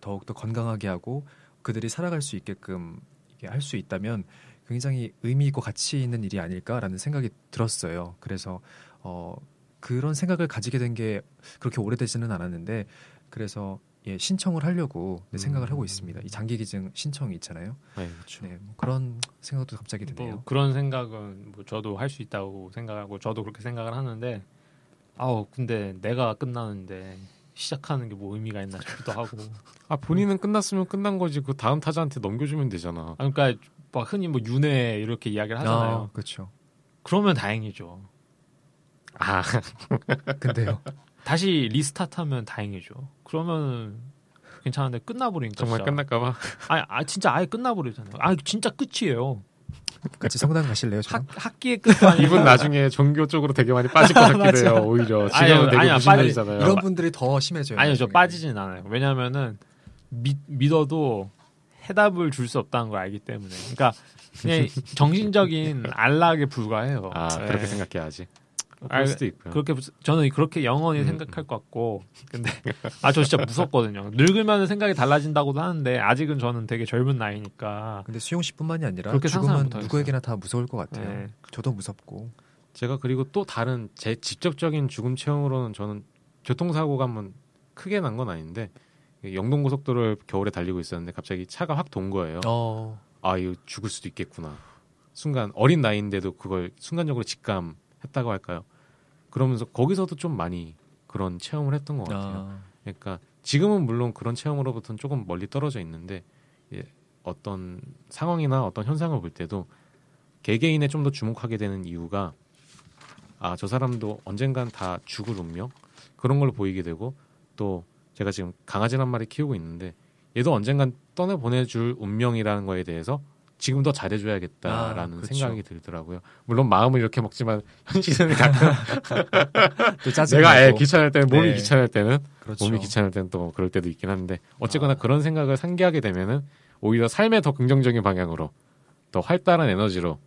[SPEAKER 1] 더욱 더 건강하게 하고 그들이 살아갈 수 있게끔 할 수 있다면 굉장히 의미 있고 가치 있는 일이 아닐까라는 생각이 들었어요. 그래서 어, 그런 생각을 가지게 된 게 그렇게 오래되지는 않았는데 그래서 예, 신청을 하려고 네, 생각을
[SPEAKER 3] 음.
[SPEAKER 1] 하고 있습니다. 이 장기 기증 신청이 있잖아요.
[SPEAKER 3] 네, 그렇죠.
[SPEAKER 1] 네, 뭐 그런 생각도 갑자기 드네요.
[SPEAKER 2] 뭐 그런 생각은 뭐 저도 할 수 있다고 생각하고 저도 그렇게 생각을 하는데 아우 근데 내가 끝나는데 시작하는 게 뭐 의미가 있나 싶기도 하고
[SPEAKER 3] 아 본인은 끝났으면 끝난 거지 그 다음 타자한테 넘겨주면 되잖아.
[SPEAKER 2] 아, 그러니까 막 흔히 뭐 윤회 이렇게 이야기를 하잖아요.
[SPEAKER 1] 아, 그렇죠.
[SPEAKER 2] 그러면 다행이죠.
[SPEAKER 3] 아
[SPEAKER 1] 근데요.
[SPEAKER 2] 다시 리스타트하면 다행이죠. 그러면 괜찮은데 끝나버리니까
[SPEAKER 3] 정말
[SPEAKER 2] 진짜.
[SPEAKER 3] 끝날까봐.
[SPEAKER 2] 아니, 아 진짜 아예 끝나버리잖아요. 아 진짜 끝이에요.
[SPEAKER 1] 같이 성당 가실래요? 저랑?
[SPEAKER 2] 학, 학기의 끝도 아니고
[SPEAKER 3] 이분 나중에 종교 쪽으로 되게 많이 빠질 것 같기도. 해요. 오히려
[SPEAKER 2] 아니요,
[SPEAKER 3] 지금은 되게
[SPEAKER 2] 아니야,
[SPEAKER 3] 무신론이잖아요.
[SPEAKER 1] 이런 분들이 더 심해져요.
[SPEAKER 2] 아니요 저. 빠지진 않아요. 왜냐면은 믿, 믿어도 해답을 줄 수 없다는 걸 알기 때문에. 그러니까 그냥 정신적인 안락에 불과해요.
[SPEAKER 3] 아
[SPEAKER 2] 네.
[SPEAKER 3] 그렇게 생각해야지. 그럴 수도 있고요.
[SPEAKER 2] 그렇게 저는 그렇게 영원히
[SPEAKER 3] 음.
[SPEAKER 2] 생각할 것 같고 근데 아 저 진짜 무섭거든요. 늙으면 생각이 달라진다고도 하는데 아직은 저는 되게 젊은 나이니까
[SPEAKER 1] 근데 수용 씨뿐만이 아니라
[SPEAKER 2] 그렇게
[SPEAKER 1] 죽음은. 누구에게나 다 무서울 것 같아요.
[SPEAKER 2] 네.
[SPEAKER 1] 저도 무섭고.
[SPEAKER 3] 제가 그리고 또 다른 제 직접적인 죽음 체험으로는 저는 교통사고가 한번 크게 난 건 아닌데 영동 고속도로를 겨울에 달리고 있었는데 갑자기 차가 확 돈 거예요.
[SPEAKER 1] 어.
[SPEAKER 3] 아 이거 죽을 수도 있겠구나. 순간 어린 나이인데도 그걸 순간적으로 직감 했다고 할까요? 그러면서 거기서도 좀 많이 그런 체험을 했던 것 같아요.
[SPEAKER 1] 아.
[SPEAKER 3] 그러니까 지금은 물론 그런 체험으로부터는 조금 멀리 떨어져 있는데 예, 어떤 상황이나 어떤 현상을 볼 때도 개개인에 좀 더 주목하게 되는 이유가 아 저 사람도 언젠간 다 죽을 운명 그런 걸 보이게 되고 또 제가 지금 한 마리 키우고 있는데 얘도 언젠간 떠내 보내줄 운명이라는 거에 대해서 지금 더 잘해줘야겠다라는
[SPEAKER 1] 아, 그렇죠.
[SPEAKER 3] 생각이 들더라고요. 물론 마음을 이렇게 먹지만 현실은 가끔 내가 애. 귀찮을 때는 몸이
[SPEAKER 1] 네.
[SPEAKER 3] 귀찮을 때는
[SPEAKER 1] 그렇죠.
[SPEAKER 3] 몸이 귀찮을 때는 또 그럴 때도 있긴 한데 어쨌거나
[SPEAKER 1] 아.
[SPEAKER 3] 그런 생각을 상기하게 되면은 오히려 삶의 더 긍정적인 방향으로 더 활달한 에너지로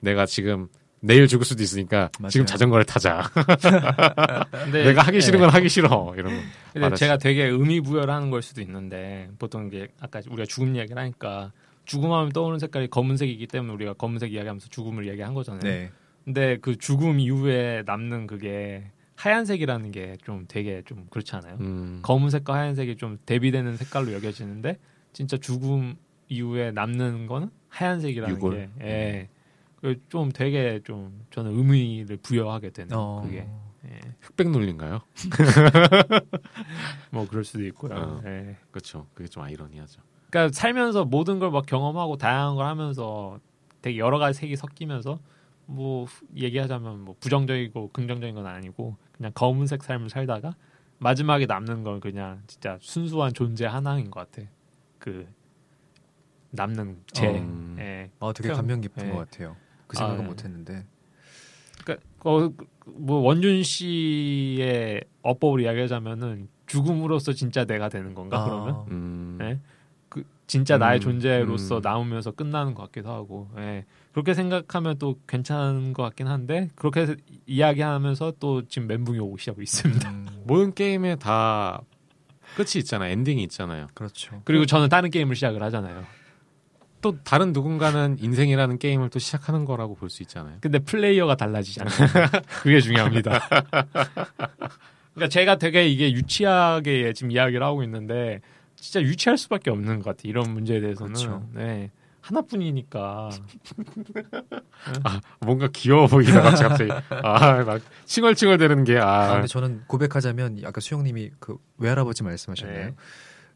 [SPEAKER 3] 내가 지금 내일 죽을 수도 있으니까
[SPEAKER 1] 맞아요.
[SPEAKER 3] 지금 자전거를 타자.
[SPEAKER 2] 근데
[SPEAKER 3] 내가 하기 싫은
[SPEAKER 2] 네.
[SPEAKER 3] 건 하기 싫어. 이런 거.
[SPEAKER 2] 근데 제가 되게 의미 부여를 하는 걸 수도 있는데 보통 이게 아까 우리가 죽음 이야기를 하니까 죽음하면 떠오르는 색깔이 검은색이기 때문에 우리가 검은색 이야기하면서 죽음을 이야기한 거잖아요.
[SPEAKER 1] 네.
[SPEAKER 2] 근데 그 죽음 이후에 남는 그게 하얀색이라는 게 좀 되게 좀 그렇지 않아요?
[SPEAKER 3] 음,
[SPEAKER 2] 검은색과 하얀색이 좀 대비되는 색깔로 여겨지는데 진짜 죽음 이후에 남는 거는 하얀색이라는
[SPEAKER 3] 유골.
[SPEAKER 2] 게 예. 그좀 되게 좀 저는 의미를 부여하게 되는
[SPEAKER 1] 어.
[SPEAKER 2] 그게 예.
[SPEAKER 3] 흑백 논리인가요?
[SPEAKER 2] 뭐 그럴 수도 있고요.
[SPEAKER 3] 어.
[SPEAKER 2] 예.
[SPEAKER 3] 그렇죠. 그게 좀 아이러니하죠.
[SPEAKER 2] 그러니까 살면서 모든 걸 막 경험하고 다양한 걸 하면서 되게 여러 가지 색이 섞이면서 뭐 얘기하자면 뭐 부정적이고 긍정적인 건 아니고 그냥 검은색 삶을 살다가 마지막에 남는 건 그냥 진짜 순수한 존재 하나인 것 같아. 그 남는 제
[SPEAKER 3] 음.
[SPEAKER 2] 예.
[SPEAKER 1] 아, 되게
[SPEAKER 2] 태양-
[SPEAKER 1] 감명 깊은
[SPEAKER 2] 네.
[SPEAKER 1] 것 같아요. 그 생각은
[SPEAKER 2] 아, 네.
[SPEAKER 1] 못했는데.
[SPEAKER 2] 그러니까 어, 뭐 원준 씨의 어법을 이야기하자면은 죽음으로써 진짜 내가 되는 건가
[SPEAKER 1] 아,
[SPEAKER 2] 그러면
[SPEAKER 3] 음,
[SPEAKER 2] 네? 그 진짜 나의
[SPEAKER 3] 음,
[SPEAKER 2] 존재로서
[SPEAKER 3] 음.
[SPEAKER 2] 남으면서 끝나는 것 같기도 하고 예. 그렇게 생각하면 또 괜찮은 것 같긴 한데 그렇게 이야기하면서 또 지금 멘붕이 오고 시작하고 있습니다.
[SPEAKER 1] 음,
[SPEAKER 3] 모든 게임에 다 끝이 있잖아요. 엔딩이 있잖아요.
[SPEAKER 1] 그렇죠.
[SPEAKER 2] 그리고 저는 다른 게임을 시작을 하잖아요.
[SPEAKER 3] 또 다른 누군가는 인생이라는 게임을 또 시작하는 거라고 볼 수 있잖아요.
[SPEAKER 2] 근데 플레이어가 달라지잖아요. 그게 중요합니다. 그러니까 제가 되게 이게 유치하게 지금 이야기를 하고 있는데 진짜 유치할 수밖에 없는 것 같아요. 이런 문제에 대해서는
[SPEAKER 1] 그렇죠.
[SPEAKER 2] 네. 하나뿐이니까
[SPEAKER 3] 뭔가 귀여워 보이다가 갑자기 아 막 칭얼칭얼대는 게
[SPEAKER 1] 아,
[SPEAKER 3] 아,
[SPEAKER 1] 근데 저는 고백하자면 아까 수영 님이 그 외할아버지 말씀하셨나요?
[SPEAKER 2] 네.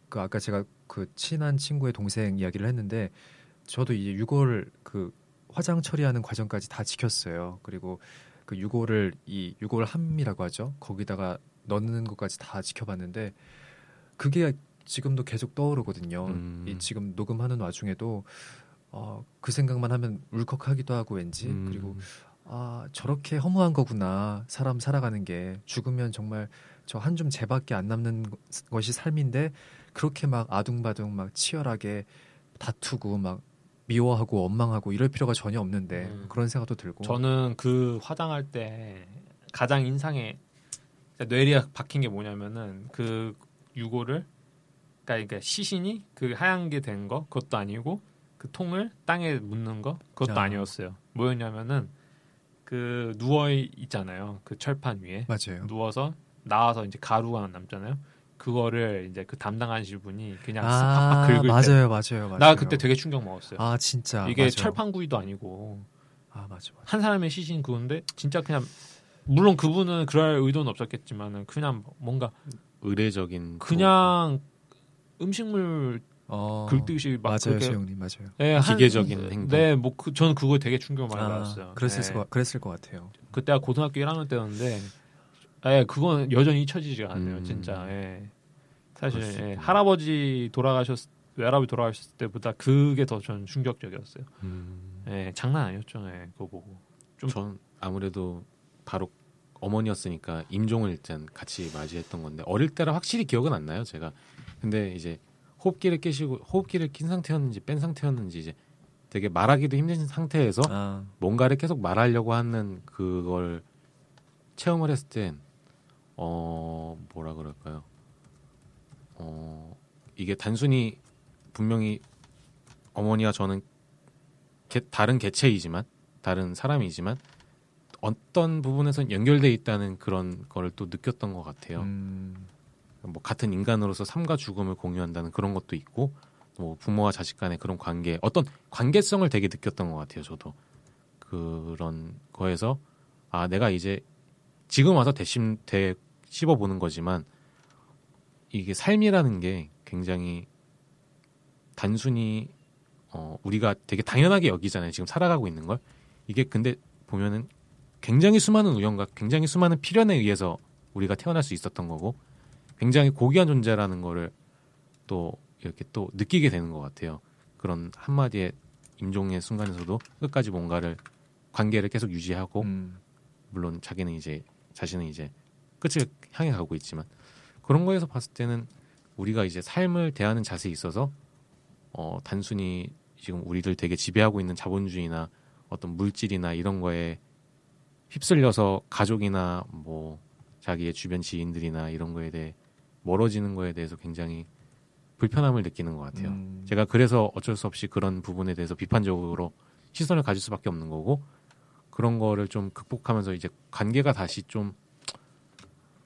[SPEAKER 1] 그 아까 제가 그 친한 친구의 동생 이야기를 했는데 저도 이제 유골 그 화장 처리하는 과정까지 다 지켰어요. 그리고 그 유골을 이 유골 함이라고 하죠. 거기다가 넣는 것까지 다 지켜봤는데 그게 지금도 계속 떠오르거든요.
[SPEAKER 3] 음.
[SPEAKER 1] 이 지금 녹음하는 와중에도 어, 그 생각만 하면 울컥하기도 하고 왠지
[SPEAKER 3] 음,
[SPEAKER 1] 그리고 아 저렇게 허무한 거구나 사람 살아가는 게 죽으면 정말 저 한 줌 재밖에 안 남는 거- 것이 삶인데 그렇게 막 아둥바둥 막 치열하게 다투고 막 미워하고 원망하고 이럴 필요가 전혀 없는데
[SPEAKER 2] 음.
[SPEAKER 1] 그런 생각도 들고
[SPEAKER 2] 저는 그 화장할 때 가장 인상에 뇌리에 박힌 게 뭐냐면은 그 유골을 그러니까, 시신이 그 하얀 게 된 거 그것도 아니고 그 통을 땅에 묻는 거 그것도
[SPEAKER 1] 아.
[SPEAKER 2] 아. 니었어요 뭐였냐면은 그 누워 있잖아요. 그 철판 위에
[SPEAKER 1] 맞아요.
[SPEAKER 2] 누워서 나와서 이제 가루가 남잖아요. 그거를 이제 그 담당하신 분이 그냥
[SPEAKER 1] 아
[SPEAKER 2] 팍팍 긁을 때.
[SPEAKER 1] 맞아요, 맞아요, 맞아요.
[SPEAKER 2] 나 그때 되게 충격 먹었어요.
[SPEAKER 1] 아 진짜
[SPEAKER 2] 이게
[SPEAKER 1] 맞아요.
[SPEAKER 2] 철판구이도 아니고
[SPEAKER 1] 아 맞아 맞아.
[SPEAKER 2] 한 사람의 시신 그건데 진짜 그냥 물론 그분은 그럴 의도는 없었겠지만은 그냥 뭔가
[SPEAKER 3] 의례적인
[SPEAKER 2] 그냥 음식물
[SPEAKER 1] 어,
[SPEAKER 2] 긁듯이 막
[SPEAKER 1] 맞아요,
[SPEAKER 2] 그렇게
[SPEAKER 1] 수영님 맞아요.
[SPEAKER 2] 예, 한-
[SPEAKER 3] 기계적인 행동.
[SPEAKER 2] 네, 뭐 그, 저는 그거 되게 충격 많이
[SPEAKER 1] 아,
[SPEAKER 2] 받았어요.
[SPEAKER 1] 그랬을
[SPEAKER 2] 예.
[SPEAKER 1] 거 그랬을 것 같아요.
[SPEAKER 2] 그때가 고등학교 1학년 때였는데, 예, 그건 여전히 잊혀지지가 않네요,
[SPEAKER 3] 음.
[SPEAKER 2] 진짜. 예. 사실 예. 할아버지 돌아가셨 외할아버지 돌아가셨을 때보다 그게 더전 충격적이었어요.
[SPEAKER 3] 음,
[SPEAKER 2] 예, 장난 아니었죠, 예, 그거 보고. 좀-
[SPEAKER 3] 전 아무래도 바로 어머니였으니까 임종을 일단 같이 맞이했던 건데 어릴 때라 확실히 기억은 안 나요 제가 근데 이제 호흡기를 끼시고 호흡기를 낀 상태였는지 뺀 상태였는지 이제 되게 말하기도 힘든 상태에서
[SPEAKER 1] 아
[SPEAKER 3] 뭔가를 계속 말하려고 하는 그걸 체험을 했을 땐 어, 뭐라 그럴까요? 어, 이게 단순히 분명히 어머니와 저는 개, 다른 개체이지만 다른 사람이지만 어떤 부분에선 연결돼 있다는 그런 거를 또 느꼈던 것 같아요.
[SPEAKER 1] 음,
[SPEAKER 3] 뭐 같은 인간으로서 삶과 죽음을 공유한다는 그런 것도 있고 뭐 부모와 자식 간의 그런 관계 어떤 관계성을 되게 느꼈던 것 같아요. 저도 그런 거에서 아 내가 이제 지금 와서 대심 대 씹어 보는 거지만 이게 삶이라는 게 굉장히 단순히 어 우리가 되게 당연하게 여기잖아요. 지금 살아가고 있는 걸 이게 근데 보면은 굉장히 수많은 우연과 굉장히 수많은 필연에 의해서 우리가 태어날 수 있었던 거고 굉장히 고귀한 존재라는 거를 또 이렇게 또 느끼게 되는 것 같아요. 그런 한마디의 임종의 순간에서도 끝까지 뭔가를 관계를 계속 유지하고
[SPEAKER 1] 음,
[SPEAKER 3] 물론 자기는 이제 자신은 이제 끝을 향해 가고 있지만 그런 거에서 봤을 때는 우리가 이제 삶을 대하는 자세에 있어서 어 단순히 지금 우리를 되게 지배하고 있는 자본주의나 어떤 물질이나 이런 거에 휩쓸려서 가족이나 뭐 자기의 주변 지인들이나 이런 거에 대해 멀어지는 거에 대해서 굉장히 불편함을 느끼는 것 같아요.
[SPEAKER 1] 음,
[SPEAKER 3] 제가 그래서 어쩔 수 없이 그런 부분에 대해서 비판적으로 시선을 가질 수밖에 없는 거고 그런 거를 좀 극복하면서 이제 관계가 다시 좀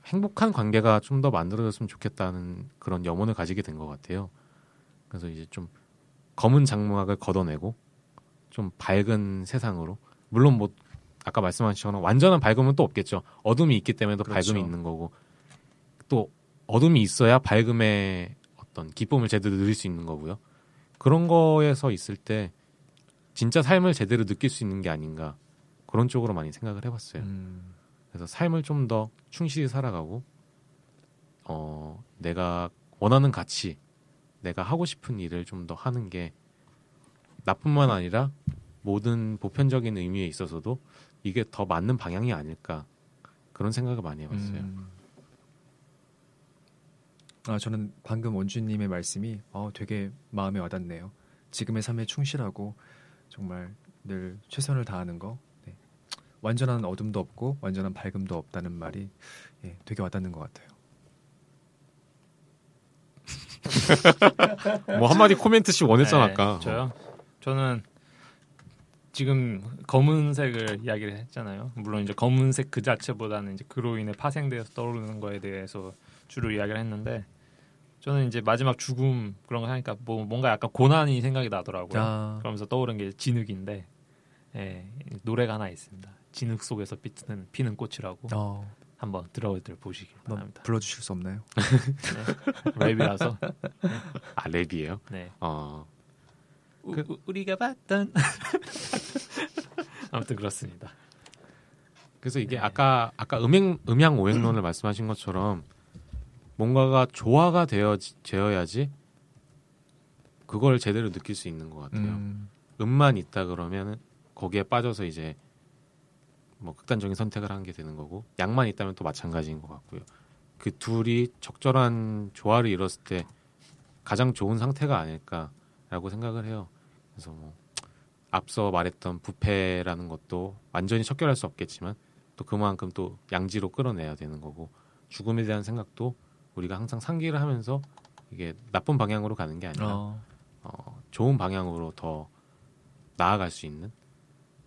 [SPEAKER 3] 행복한 관계가 좀 더 만들어졌으면 좋겠다는 그런 염원을 가지게 된 것 같아요. 그래서 이제 좀 검은 장막을 걷어내고 좀 밝은 세상으로 물론 뭐 아까 말씀하신 것처럼 완전한 밝음은 또 없겠죠. 어둠이 있기 때문에 또
[SPEAKER 1] 그렇죠.
[SPEAKER 3] 밝음이 있는 거고 또 어둠이 있어야 밝음의 어떤 기쁨을 제대로 누릴 수 있는 거고요. 그런 거에서 있을 때 진짜 삶을 제대로 느낄 수 있는 게 아닌가 그런 쪽으로 많이 생각을 해봤어요.
[SPEAKER 1] 음,
[SPEAKER 3] 그래서 삶을 좀 더 충실히 살아가고 어 내가 원하는 가치 내가 하고 싶은 일을 좀 더 하는 게 나뿐만 아니라 모든 보편적인 의미에 있어서도 이게 더 맞는 방향이 아닐까 그런 생각을 많이 해봤어요.
[SPEAKER 1] 음. 아, 저는 방금 원주님의 말씀이 어, 되게 마음에 와닿네요. 지금의 삶에 충실하고 정말 늘 최선을 다하는 거. 네. 완전한 어둠도 없고 완전한 밝음도 없다는 말이 예, 되게 와닿는 것 같아요.
[SPEAKER 3] 뭐 한마디 코멘트씩 원했잖아
[SPEAKER 2] 네,
[SPEAKER 3] 아까.
[SPEAKER 2] 저요. 저는 지금 검은색을 이야기를 했잖아요. 물론 이제 검은색 그 자체보다는 이제 그로 인해 파생되어서 떠오르는 거에 대해서 주로 이야기를 했는데 저는 이제 마지막 죽음 그런 거 하니까 뭐 뭔가 약간 고난이 생각이 나더라고요.
[SPEAKER 1] 아,
[SPEAKER 2] 그러면서 떠오른 게 진흙인데 예, 노래가 하나 있습니다. 진흙 속에서 피는 피는 꽃이라고
[SPEAKER 1] 어,
[SPEAKER 2] 한번 들어들 보시길 바랍니다.
[SPEAKER 1] 불러주실 수 없나요?
[SPEAKER 2] 랩이라서
[SPEAKER 3] 아 랩이에요.
[SPEAKER 2] 네.
[SPEAKER 3] 어
[SPEAKER 2] 우,
[SPEAKER 3] 그-
[SPEAKER 2] 우- 우리가 봤던 아무튼 그렇습니다.
[SPEAKER 3] 그래서 이게
[SPEAKER 2] 네.
[SPEAKER 3] 아까 아까 음행 음양 오행론을 말씀하신 것처럼 뭔가가 조화가 되어 되어야지 그걸 제대로 느낄 수 있는 것 같아요.
[SPEAKER 1] 음,
[SPEAKER 3] 음만 있다 그러면은 거기에 빠져서 이제 뭐 극단적인 선택을 한 게 되는 거고 양만 있다면 또 마찬가지인 것 같고요. 그 둘이 적절한 조화를 이뤘을 때 가장 좋은 상태가 아닐까라고 생각을 해요. 그래서 뭐 앞서 말했던 부패라는 것도 완전히 척결할 수 없겠지만 또 그만큼 또 양지로 끌어내야 되는 거고 죽음에 대한 생각도 우리가 항상 상기를 하면서 이게 나쁜 방향으로 가는 게 아니라
[SPEAKER 1] 어,
[SPEAKER 3] 어, 좋은 방향으로 더 나아갈 수 있는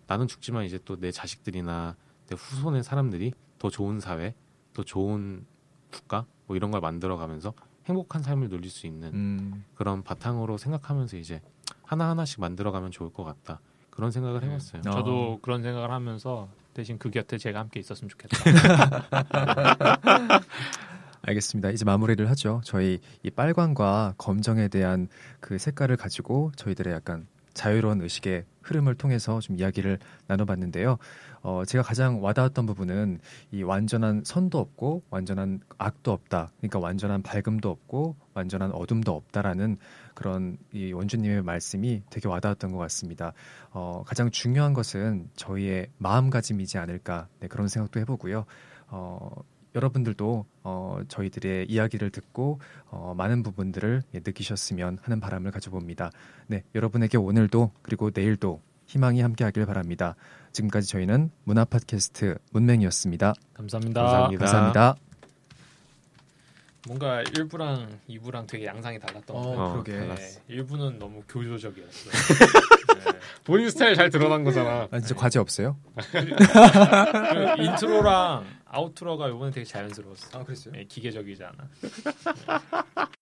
[SPEAKER 3] 나는 죽지만 이제 또 내 자식들이나 내 후손의 사람들이 더 좋은 사회, 더 좋은 국가 뭐 이런 걸 만들어가면서 행복한 삶을 누릴 수 있는
[SPEAKER 1] 음,
[SPEAKER 3] 그런 바탕으로 생각하면서 이제 하나 하나씩 만들어가면 좋을 것 같다 그런 생각을 해봤어요.
[SPEAKER 1] 어.
[SPEAKER 2] 저도 그런 생각을 하면서 대신 그 곁에 제가 함께 있었으면 좋겠다.
[SPEAKER 1] 알겠습니다. 이제 마무리를 하죠. 저희 이 빨강과 검정에 대한 그 색깔을 가지고 저희들의 약간 자유로운 의식의 흐름을 통해서 좀 이야기를 나눠봤는데요. 어, 제가 가장 와닿았던 부분은 이 완전한 선도 없고 완전한 악도 없다. 그러니까 완전한 밝음도 없고 완전한 어둠도 없다라는 그런 이 원주님의 말씀이 되게 와닿았던 것 같습니다. 어, 가장 중요한 것은 저희의 마음가짐이지 않을까 네, 그런 생각도 해보고요. 어, 여러분들도 어, 저희들의 이야기를 듣고 어, 많은 부분들을 예, 느끼셨으면 하는 바람을 가져봅니다. 네, 여러분에게 오늘도 그리고 내일도 희망이 함께하길 바랍니다. 지금까지 저희는 문화 팟캐스트 문맹이었습니다.
[SPEAKER 2] 감사합니다.
[SPEAKER 3] 감사합니다.
[SPEAKER 1] 감사합니다.
[SPEAKER 2] 뭔가 1부랑 2부랑 되게 양상이 달랐던 것 같아요.
[SPEAKER 3] 어,
[SPEAKER 1] 그러게.
[SPEAKER 2] 네, 1부는 너무 교조적이었어요. 네.
[SPEAKER 3] 본인 스타일 잘 드러난 거잖아.
[SPEAKER 1] 아, 진짜 과제 없어요?
[SPEAKER 2] 그 intro랑 아우트로가 이번에 되게 자연스러웠어.
[SPEAKER 1] 아, 그랬어요?
[SPEAKER 2] 네, 기계적이지 않아.